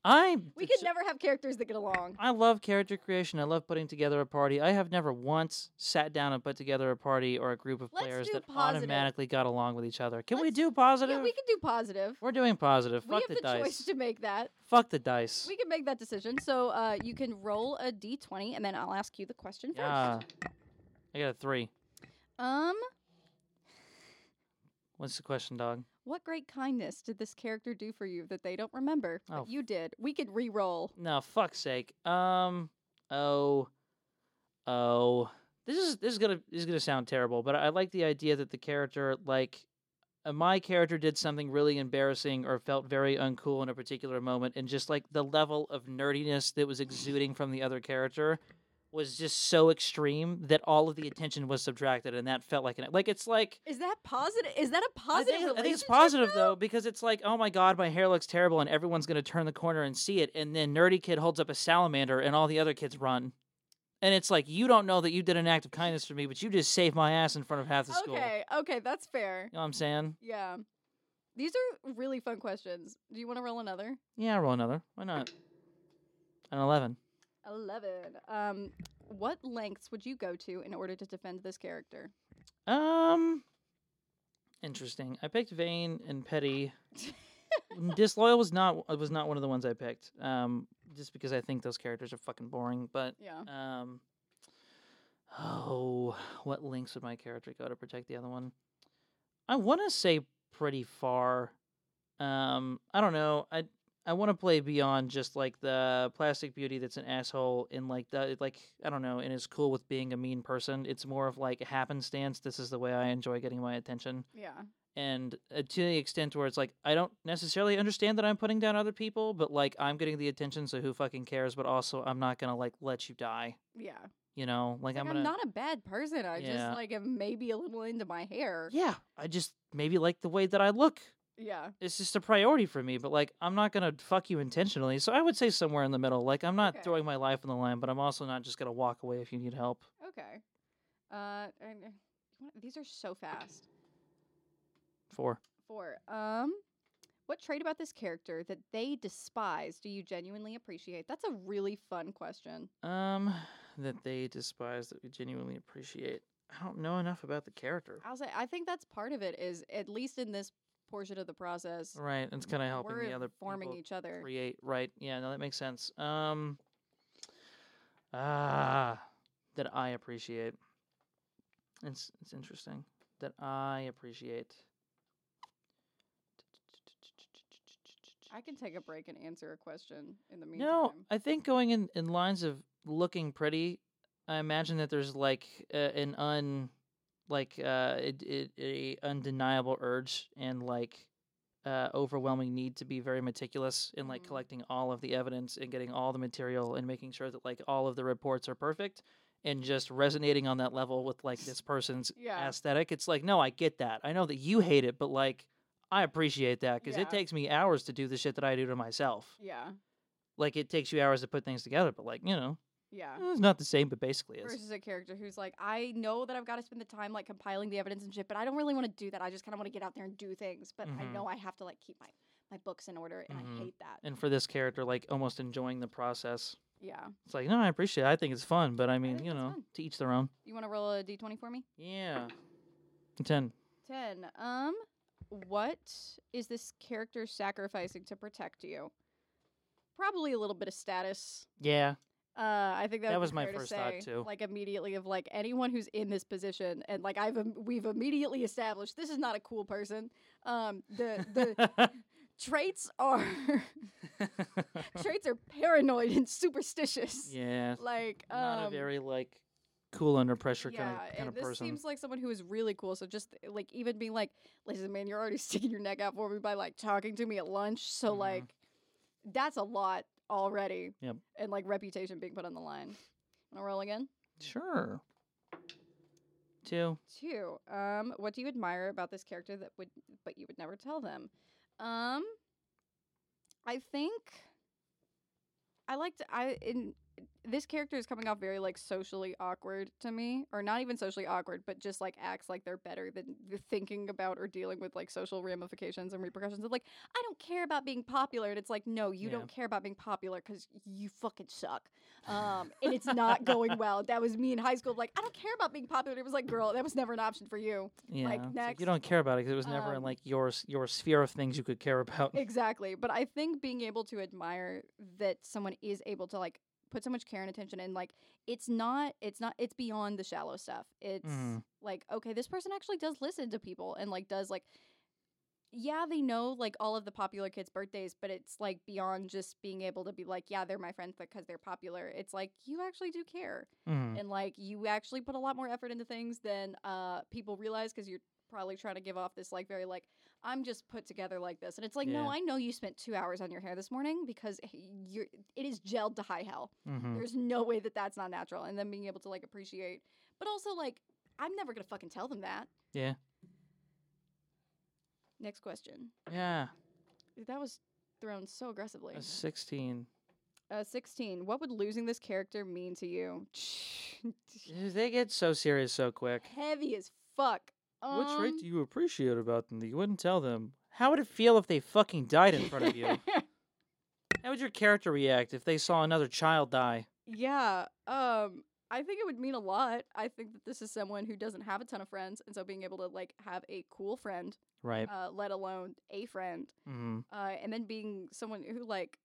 I we could never have characters that get along. I love character creation. I love putting together a party. I have never once sat down and put together a party or a group of Let's players do that positive. automatically got along with each other. Can we Let's- do positive? Yeah, we can do positive. We're doing positive. We Fuck have the, the dice. choice to make that. Fuck the dice. We can make that decision. So uh, you can roll a d20, and then I'll ask you the question first. yeah. I got a three. Um, What's the question, dog? What great kindness did this character do for you that they don't remember, but Oh. you did? We could re-roll. No, fuck's sake. Um. Oh. Oh. This is this is gonna this is gonna sound terrible, but I like the idea that the character like. Uh, my character did something really embarrassing or felt very uncool in a particular moment, and just like the level of nerdiness that was exuding from the other character was just so extreme that all of the attention was subtracted, and that felt like an like it's like Is that positive? Is that a positive think, I think it's positive though? though because it's like, oh my god, my hair looks terrible, and everyone's gonna turn the corner and see it, and then nerdy kid holds up a salamander, and all the other kids run, and it's like you don't know that you did an act of kindness for me, but you just saved my ass in front of half the school. Okay, okay, that's fair. You know what I'm saying? Yeah. These are really fun questions. Do you want to roll another? Yeah, roll another. Why not? An eleven. 11. Um, what lengths would you go to in order to defend this character? Um, interesting. I picked vain and petty. Disloyal was not was not one of the ones I picked. Um, just because I think those characters are fucking boring, but Yeah. Um. Oh, what links would my character go to protect the other one? I want to say pretty far. Um, I don't know. I I want to play beyond just like the plastic beauty that's an asshole and like the like I don't know and is cool with being a mean person. It's more of like a happenstance. This is the way I enjoy getting my attention Yeah. and uh, to the extent where it's like I don't necessarily understand that I'm putting down other people, but like I'm getting the attention, so who fucking cares? But also, I'm not gonna like let you die. Yeah. You know, like, Like, I'm I'm, not a bad person. I Yeah. just like am maybe a little into my hair. yeah, I just maybe like the way that I look. Yeah. It's just a priority for me, but like I'm not gonna fuck you intentionally. So I would say somewhere in the middle. Like I'm not Okay. throwing my life on the line, but I'm also not just gonna walk away if you need help. Okay. Uh, and, uh, these are so fast. Four. Four. Um, what trait about this character that they despise do you genuinely appreciate? That's a really fun question. Um, that they despise that we genuinely appreciate. I don't know enough about the character. I'll say I think that's part of it. Is at least in this portion of the process, Right, it's kind of helping we're the other forming people each other. create right yeah no that makes sense um ah that i appreciate it's it's interesting that i appreciate I can take a break and answer a question in the meantime. no i think going in in lines of looking pretty i imagine that there's like uh, an un like uh it, it, a undeniable urge and like uh, overwhelming need to be very meticulous in like Mhm. collecting all of the evidence and getting all the material and making sure that like all of the reports are perfect and just resonating on that level with like this person's Yeah. aesthetic. It's like, no, I get that. I know that you hate it, but like I appreciate that because Yeah. it takes me hours to do the shit that I do to myself. Yeah. Like it takes you hours to put things together, but like you know, Yeah. it's not the same, but basically is. Versus a character who's like, I know that I've got to spend the time like compiling the evidence and shit, but I don't really want to do that. I just kind of want to get out there and do things, but I Mhm. know I have to like keep my my books in order, and Mhm. I hate that. And for this character, like almost enjoying the process. Yeah. It's like, no, I appreciate it. I think it's fun, but I mean, think you know, fun. to each their own. You want to roll a d20 for me? Yeah. 10. 10. Um, what is this character sacrificing to protect you? Probably a little bit of status. Yeah. Uh, I think that, That was my fair to first thought, too. Like immediately of like anyone who's in this position, and like I've we've immediately established this is not a cool person. Um, the the traits are traits are paranoid and superstitious. yeah. Like um, Not a very like cool under pressure yeah, kind of kind and of this person. seems like someone who is really cool. So just like even being like, listen, man, you're already sticking your neck out for me by like talking to me at lunch. So Mhm. like, that's a lot already. Yep. And like reputation being put on the line. Wanna roll again? Sure. Two. Two. Um, what do you admire about this character that would, but you would never tell them? Um, I think I liked I in this character is coming off very like socially awkward to me, or not even socially awkward, but just like acts like they're better than thinking about or dealing with like social ramifications and repercussions of like I don't care about being popular, and it's like no, you Yeah. don't care about being popular because you fucking suck, um, and it's not going well. That was me in high school. Like I don't care about being popular. It was like girl, that was never an option for you. Yeah. Like, next. you don't care about it because it was never in Um, like your your sphere of things you could care about. exactly but i think being able to admire that someone is able to like put so much care and attention and like it's not it's not it's beyond the shallow stuff it's Mhm. like okay this person actually does listen to people and like does like yeah they know like all of the popular kids birthdays but it's like beyond just being able to be like yeah they're my friends because they're popular it's like you actually do care Mhm. and like you actually put a lot more effort into things than uh people realize because you're probably trying to give off this like very like i'm just put together like this. And it's like no i know you spent two hours on your hair this morning because you're it is gelled to high hell. Mhm. there's no way that that's not natural. And then being able to like appreciate but also like i'm never gonna fucking tell them that. Yeah. next question. Yeah. that was thrown so aggressively. A sixteen. uh 16 what would losing this character mean to you? They get so serious so quick. heavy as fuck what trait Um, do you appreciate about them that you wouldn't tell them? How would it feel if they fucking died in front of you? How would your character react if they saw another child die? Yeah. Um I think it would mean a lot. I think that this is someone who doesn't have a ton of friends and so being able to like have a cool friend, Right. uh let alone a friend, hmm uh and then being someone who like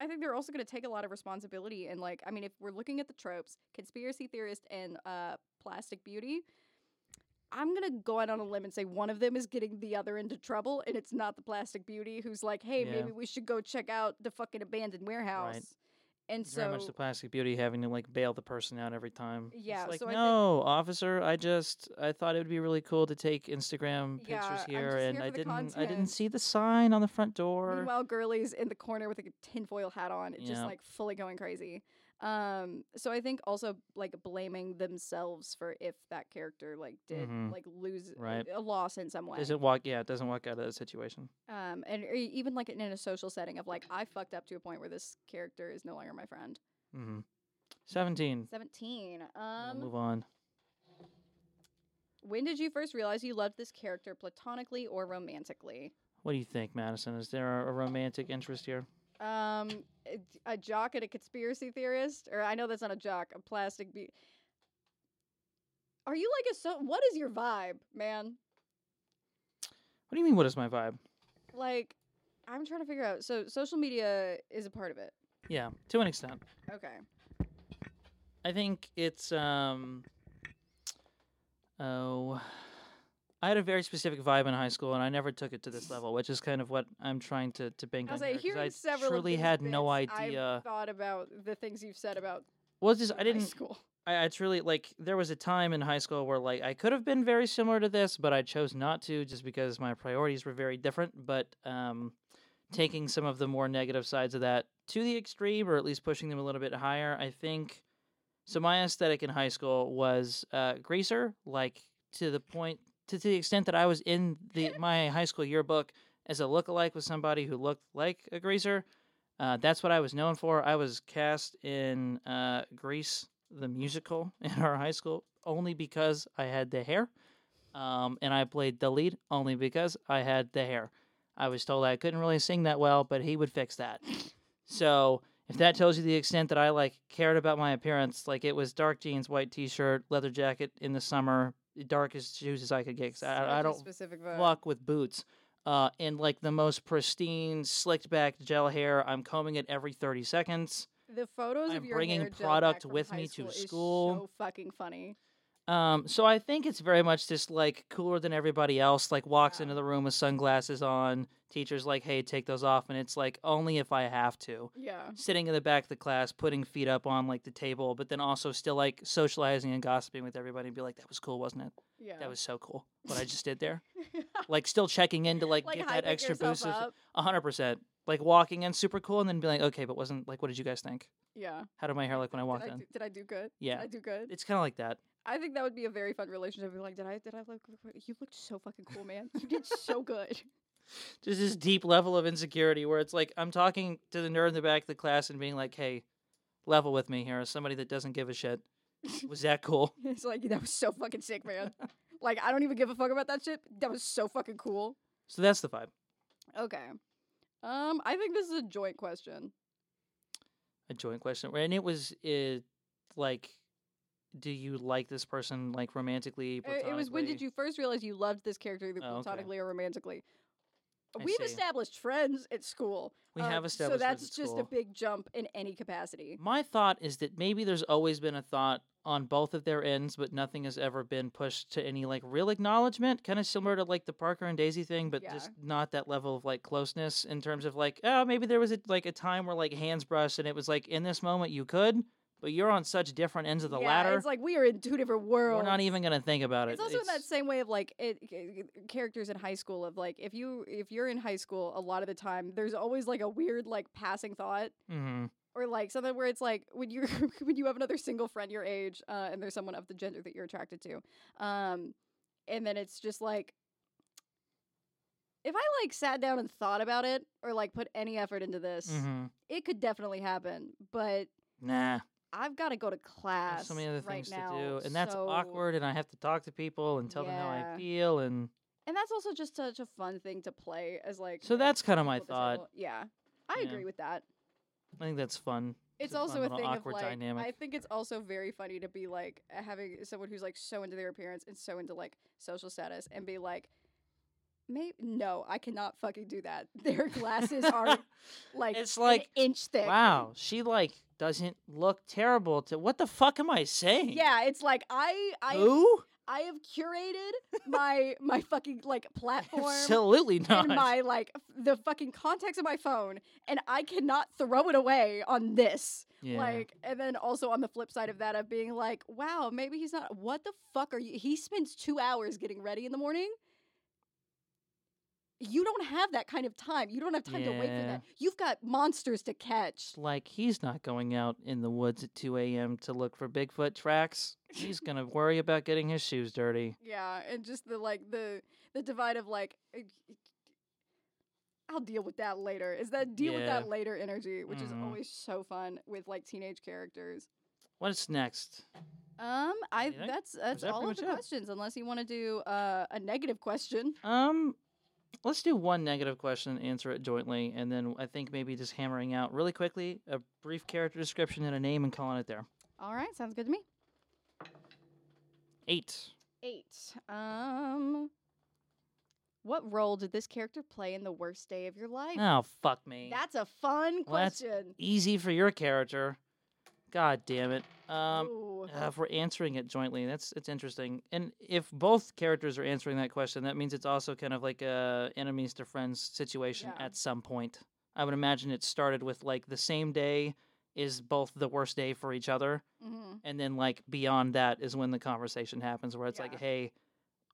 I think they're also going to take a lot of responsibility and like I mean if we're looking at the tropes, conspiracy theorist and uh plastic beauty, I'm going to go out on a limb and say one of them is getting the other into trouble and it's not the plastic beauty who's like, "Hey, Yeah. maybe we should go check out the fucking abandoned warehouse." Right. And so Very much the plastic beauty having to like bail the person out every time. It's Yeah, like so I think- no, officer. I just I thought it would be really cool to take Instagram pictures I'm here, and here I didn't I didn't see the sign on the front door. Meanwhile, Gurley's in the corner with like a tinfoil hat on, it's just Yeah. like fully going crazy. Um, so I think also like blaming themselves for if that character like did Mhm. like lose a- Right. a, loss in some way. Doesn't walk. Yeah, it doesn't walk out of that situation. Um, and even like in a social setting of like I fucked up to a point where this character is no longer my friend. Mm-hmm. Seventeen. Seventeen. Um, move on. when did you first realize you loved this character platonically or romantically? What do you think, Madison? Is there a romantic interest here? Um, a, jock and a conspiracy theorist, or I know that's not a jock, a plastic be. Are you like a so? What is your vibe, man? What do you mean? What is my vibe? Like, I'm trying to figure out. So, social media is a part of it. Yeah, to an extent. Okay. I think it's um oh I had a very specific vibe in high school and I never took it to this level, which is kind of what I'm trying to, to bank I was on like, here, hearing I several. truly had no idea. I've thought about the things you've said about. well, just I didn't School. I, I truly like there was a time in high school where like I could have been very similar to this, but I chose not to just because my priorities were very different. But um, taking some of the more negative sides of that to the extreme, or at least pushing them a little bit higher, I think. So my aesthetic in high school was uh, greaser, like to the point to, to the extent that I was in the my high school yearbook as a lookalike with somebody who looked like a greaser. Uh, that's what I was known for. I was cast in uh, Grease, the musical, in our high school only because I had the hair. Um, and I played the lead only because I had the hair. I was told I couldn't really sing that well, but he would fix that. So If that tells you the extent that I like cared about my appearance, like it was dark jeans, white t-shirt, leather jacket in the summer, darkest shoes as I could get. 'cause I, I don't specific fuck with boots. Uh, and like the most pristine, slicked back gel hair. I'm combing it every 30 seconds. The photos I'm of your bringing hair gel product back from with high me to school is school. So fucking funny. Um, so I think it's very much just like cooler than everybody else. Like walks into the room with sunglasses on. Teacher's like, "Hey, take those off," and it's like only if I have to. Yeah. Sitting in the back of the class, putting feet up on like the table, but then also still like socializing and gossiping with everybody, and be like, "That was cool, wasn't it? Yeah. That was so cool what I just did there." like still checking in to like, like get that extra boost. of- A hundred percent. Like walking in super cool, and then be like, "Okay, but wasn't like, what did you guys think? Yeah. How did my hair look when I walked did I, in?" do, did I do good? Yeah. Did I do good? It's kind of like that. I think that would be a very fun relationship. Be like, did I did I look? You looked so fucking cool, man. You did so good. just this deep level of insecurity where it's like I'm talking to the nerd in the back of the class and being like, "Hey, level with me here." As somebody that doesn't give a shit, was that cool? it's like that was so fucking sick, man. like I don't even give a fuck about that shit. That was so fucking cool. So that's the vibe. Okay. Um, I think this is a joint question. A joint question, and it was it like, do you like this person like romantically? It was when did you first realize you loved this character either Oh, okay. platonically or romantically? I We've see. established friends at school. We uh, have established So that's at just school. a big jump in any capacity. My thought is that maybe there's always been a thought on both of their ends, but nothing has ever been pushed to any like real acknowledgement. Kind of similar to like the Parker and Daisy thing, but Yeah. just not that level of like closeness in terms of like, oh, maybe there was a, like a time where like hands brushed and it was like in this moment you could, but you're on such different ends of the yeah, ladder. It's like we are in two different worlds. We're not even gonna think about it. It's also in that same way of like it, characters in high school of like if you if you're in high school a lot of the time there's always like a weird like passing thought hmm or like something where it's like when you when you have another single friend your age uh, and there's someone of the gender that you're attracted to um and then it's just like if I like sat down and thought about it or like put any effort into this hmm it could definitely happen but Nah, I've got to go to class so many other right things now, to do, and that's so- awkward. And I have to talk to people and tell them how I feel, and And that's also just such a fun thing to play as like. So that's my people at the thought. table. Yeah, I Yeah. agree with that. I think that's fun. It's a also fun a thing of like. dynamic. I think it's also very funny to be like having someone who's like so into their appearance and so into like social status and be like, Maybe no, I cannot fucking do that. Their glasses are like It's an like, inch thick. Wow, she like doesn't look terrible. To what the fuck am I saying? Yeah, it's like I I Who? I have curated my my fucking like platform. Absolutely not. in my like the fucking context of my phone and I cannot throw it away on this. yeah. Like and then also on the flip side of that of being like, wow, maybe he's not what the fuck are you he spends 2 hours getting ready in the morning. You don't have that kind of time. You don't have time to wait for Yeah. that. You've got monsters to catch. It's like he's not going out in the woods at 2 a.m. to look for Bigfoot tracks. He's gonna worry about getting his shoes dirty. Yeah, and just the like the the divide of like uh, I'll deal with that later. Is that deal with Yeah. that later energy, which is Mhm. always so fun with like teenage characters. What's next? Um, I that's that's that all pretty of the it? questions, unless you want to do uh, a negative question. Um, let's do one negative question and answer it jointly, and then I think maybe just hammering out really quickly a brief character description and a name and calling it there. All right, sounds good to me. Eight. Eight. Um, what role did this character play in the worst day of your life? Oh fuck me. That's a fun Well, that's question. easy for your character. God damn it. Um, uh, if we're answering it jointly, that's it's interesting. And if both characters are answering that question, that means it's also kind of like a enemies to friends situation Yeah. at some point. I would imagine it started with like the same day is both the worst day for each other, Mhm. and then like beyond that is when the conversation happens, where it's like, hey.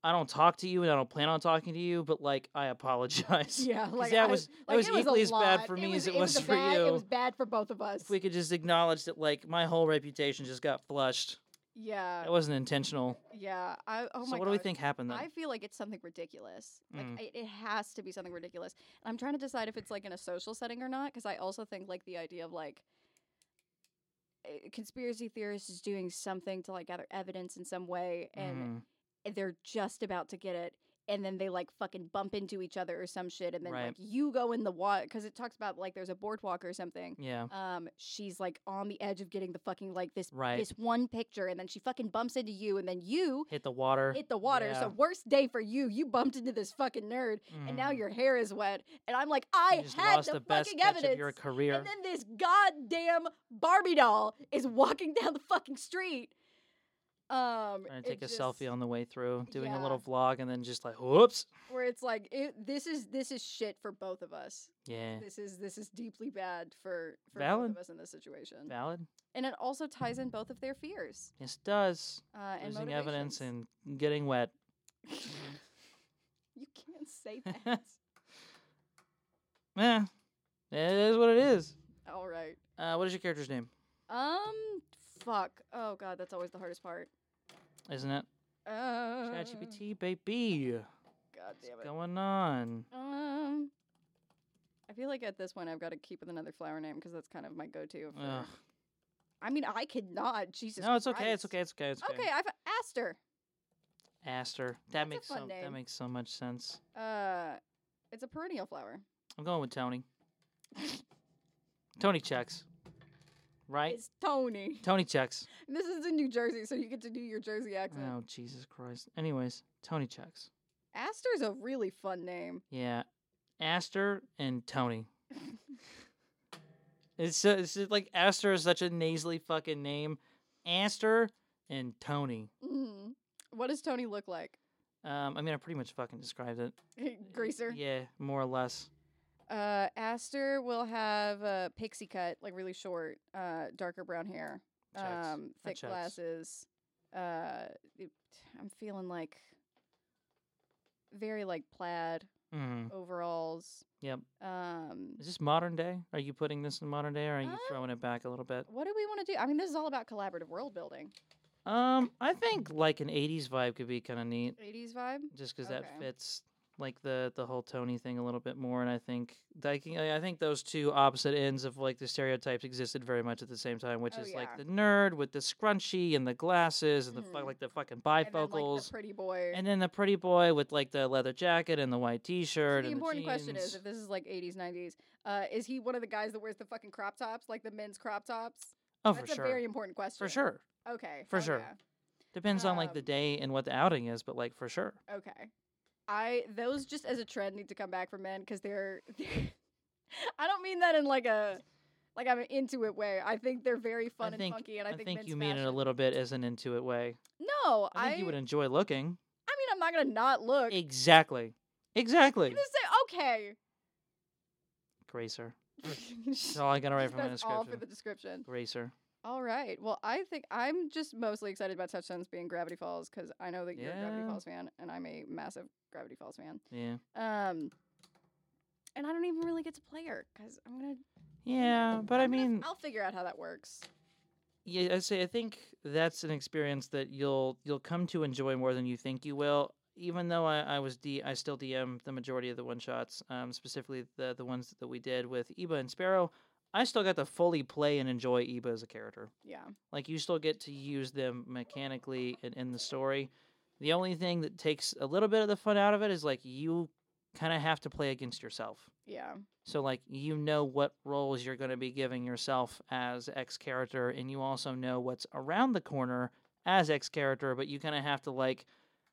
I don't talk to you, and I don't plan on talking to you. But like, I apologize. Yeah, like that I- was that like, was was equally as bad for It me as it it was, a for bad, you It was bad for both of us. if we could just acknowledge that like my whole reputation just got flushed. yeah, That wasn't intentional. yeah. I, oh so my what do we think happened then? I feel like it's something ridiculous. Like Mm. it, it has to be something ridiculous. And I'm trying to decide if it's like in a social setting or not because I also think like the idea of like eh, conspiracy theorists is doing something to like gather evidence in some way and Mhm. They're just about to get it and then they like fucking bump into each other or some shit, and then Right. like you go in the water because it talks about like there's a boardwalk or something. Yeah. Um, she's like on the edge of getting the fucking like this Right. this one picture, and then she fucking bumps into you, and then you Hit the water. hit the water. Yeah. So worst day for you. You bumped into this fucking nerd, and now Mhm. your hair is wet. And I'm like, I had the, the best fucking evidence. of your career. And then this goddamn Barbie doll is walking down the fucking street. Um, to take a just- selfie on the way through, doing a little vlog, and then just like, whoops. where it's like it, this is this is shit for both of us. Yeah. This is this is deeply bad for for both of us in this situation. Valid. And it also ties in both of their fears. Yes, it does. Uh, Losing evidence and getting wet. you can't say that. Eh. It is what it is. All right. Uh, what is your character's name? Um. Fuck. Oh god, that's always the hardest part. Isn't it? Uh, ChatGPT, baby. God damn What's it. going on? Um. I feel like at this point I've got to keep with another flower name because that's kind of my go-to. For, Ugh. I mean, I could not. Jesus. No, it's okay. It's okay. It's okay. It's okay. Okay, I've asked her. Aster. That That's a makes fun so that makes so much sense. Uh, it's a perennial flower. I'm going with Tony. Tony checks. Right? It's Tony. Tony checks. And this is in New Jersey, so you get to do your Jersey accent. Oh Jesus Christ. Anyways, Tony checks. Aster's a really fun name. Yeah, Aster and Tony. it's so, it's just like Aster is such a nasally fucking name. Aster and Tony. Mm. What does Tony look like? Um, I mean, I pretty much fucking described it. Greaser. Yeah, more or less. Uh, Aster will have a pixie cut, like really short, uh, darker brown hair, Checks. um, That thick checks. glasses. Uh, it- I'm feeling like very like plaid hmm overalls. Yep. Um, Is this modern day? Are you putting this in modern day, or are you Uh, throwing it back a little bit? what do we want to do? I mean, this is all about collaborative world building. Um, I think like an '80s vibe could be kind of neat, 80s vibe. just because Okay. that fits like the the whole Tony thing a little bit more. And I think like I I think those two opposite ends of like the stereotypes existed very much at the same time, which Oh, is yeah. like the nerd with the scrunchie and the glasses and the fu- Mhm. like the fucking And then, like, bifocals. the pretty boy. And then the pretty boy with like the leather jacket and the white T-shirt the and important the question is, if this is like 80s, 90s, uh, is he one of the guys that wears the fucking crop tops, like the men's crop tops? oh, That's for a sure, very important question. for sure. Okay. For hell sure. yeah. Depends on like the Um, day and what the outing is, but like for sure. Okay. I those just as a trend need to come back for men because they're, I don't mean that in like a like I'm an it way. I think they're very fun I think, and funky, and I, think, men's you mean it a little bit as an into it way. No, I think you would enjoy looking. I mean, I'm not gonna not look. Exactly. Exactly. I'm gonna say okay. Gracer. That's all I gotta write from my description. all for the description. Gracer. All right. Well, I think I'm just mostly excited about Touchstones being Gravity Falls because I know that you're a Gravity Falls fan, and I'm a massive Gravity Falls fan. Yeah. Um, and I don't even really get to play her because I'm gonna. Yeah, but I I'm gonna- mean, I'll figure out how that works. yeah, I say I think that's an experience that you'll you'll come to enjoy more than you think you will. Even though I, I was D, I still DM the majority of the one shots, um, specifically the the ones that we did with Eba and Sparrow. I still got to fully play and enjoy Eba as a character. Yeah. Like you still get to use them mechanically in, in the story. The only thing that takes a little bit of the fun out of it is like you kind of have to play against yourself. Yeah. So like you know what roles you're going to be giving yourself as X character, and you also know what's around the corner as X character, but you kind of have to like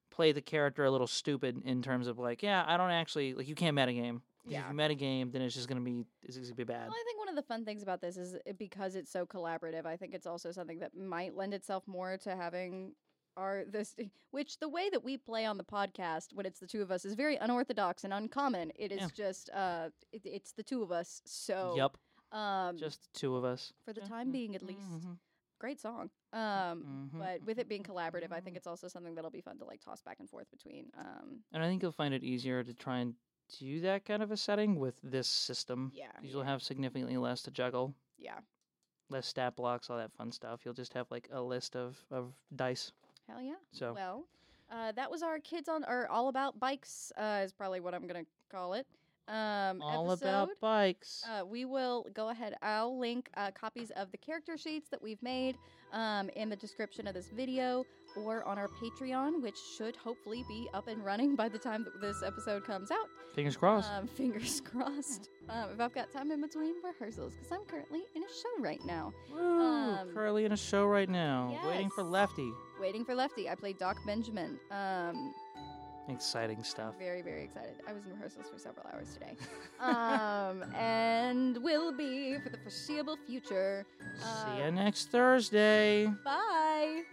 play the character a little stupid in terms of like, yeah, I don't actually like you can't metagame. 'Cause Yeah. If you metagame, then it's just gonna be it's gonna be bad. Well, I think one of the fun things about this is it, because it's so collaborative. I think it's also something that might lend itself more to having our this, which the way that we play on the podcast when it's the two of us is very unorthodox and uncommon. It is Yeah. just uh, it, it's the two of us. So Yep, um, just the two of us. for the time mm, being at least, mhm, great song. Um, mhm, but with it being collaborative, I think it's also something that'll be fun to like toss back and forth between. Um, And I think you'll find it easier to try and do that kind of a setting with this system. yeah, You'll have significantly less to juggle, yeah, less stat blocks, all that fun stuff. You'll just have like a list of, of dice. hell yeah. So Well, uh, that was our kids on or all about bikes uh, is probably what I'm gonna call it. um, All episode. about bikes. Uh, we will go ahead. I'll link uh, copies of the character sheets that we've made um, in the description of this video or on our Patreon, which should hopefully be up and running by the time that this episode comes out. Fingers crossed. Um, fingers crossed. Um, if I've got time in between rehearsals, because I'm currently in a show right now. Woo! um, Currently in a show right now, waiting for. Lefty. Waiting for Lefty. I play Doc Benjamin. Um, Exciting stuff. very, very excited. I was in rehearsals for several hours today. um, and will be for the foreseeable future. See Uh, you next Thursday. Bye.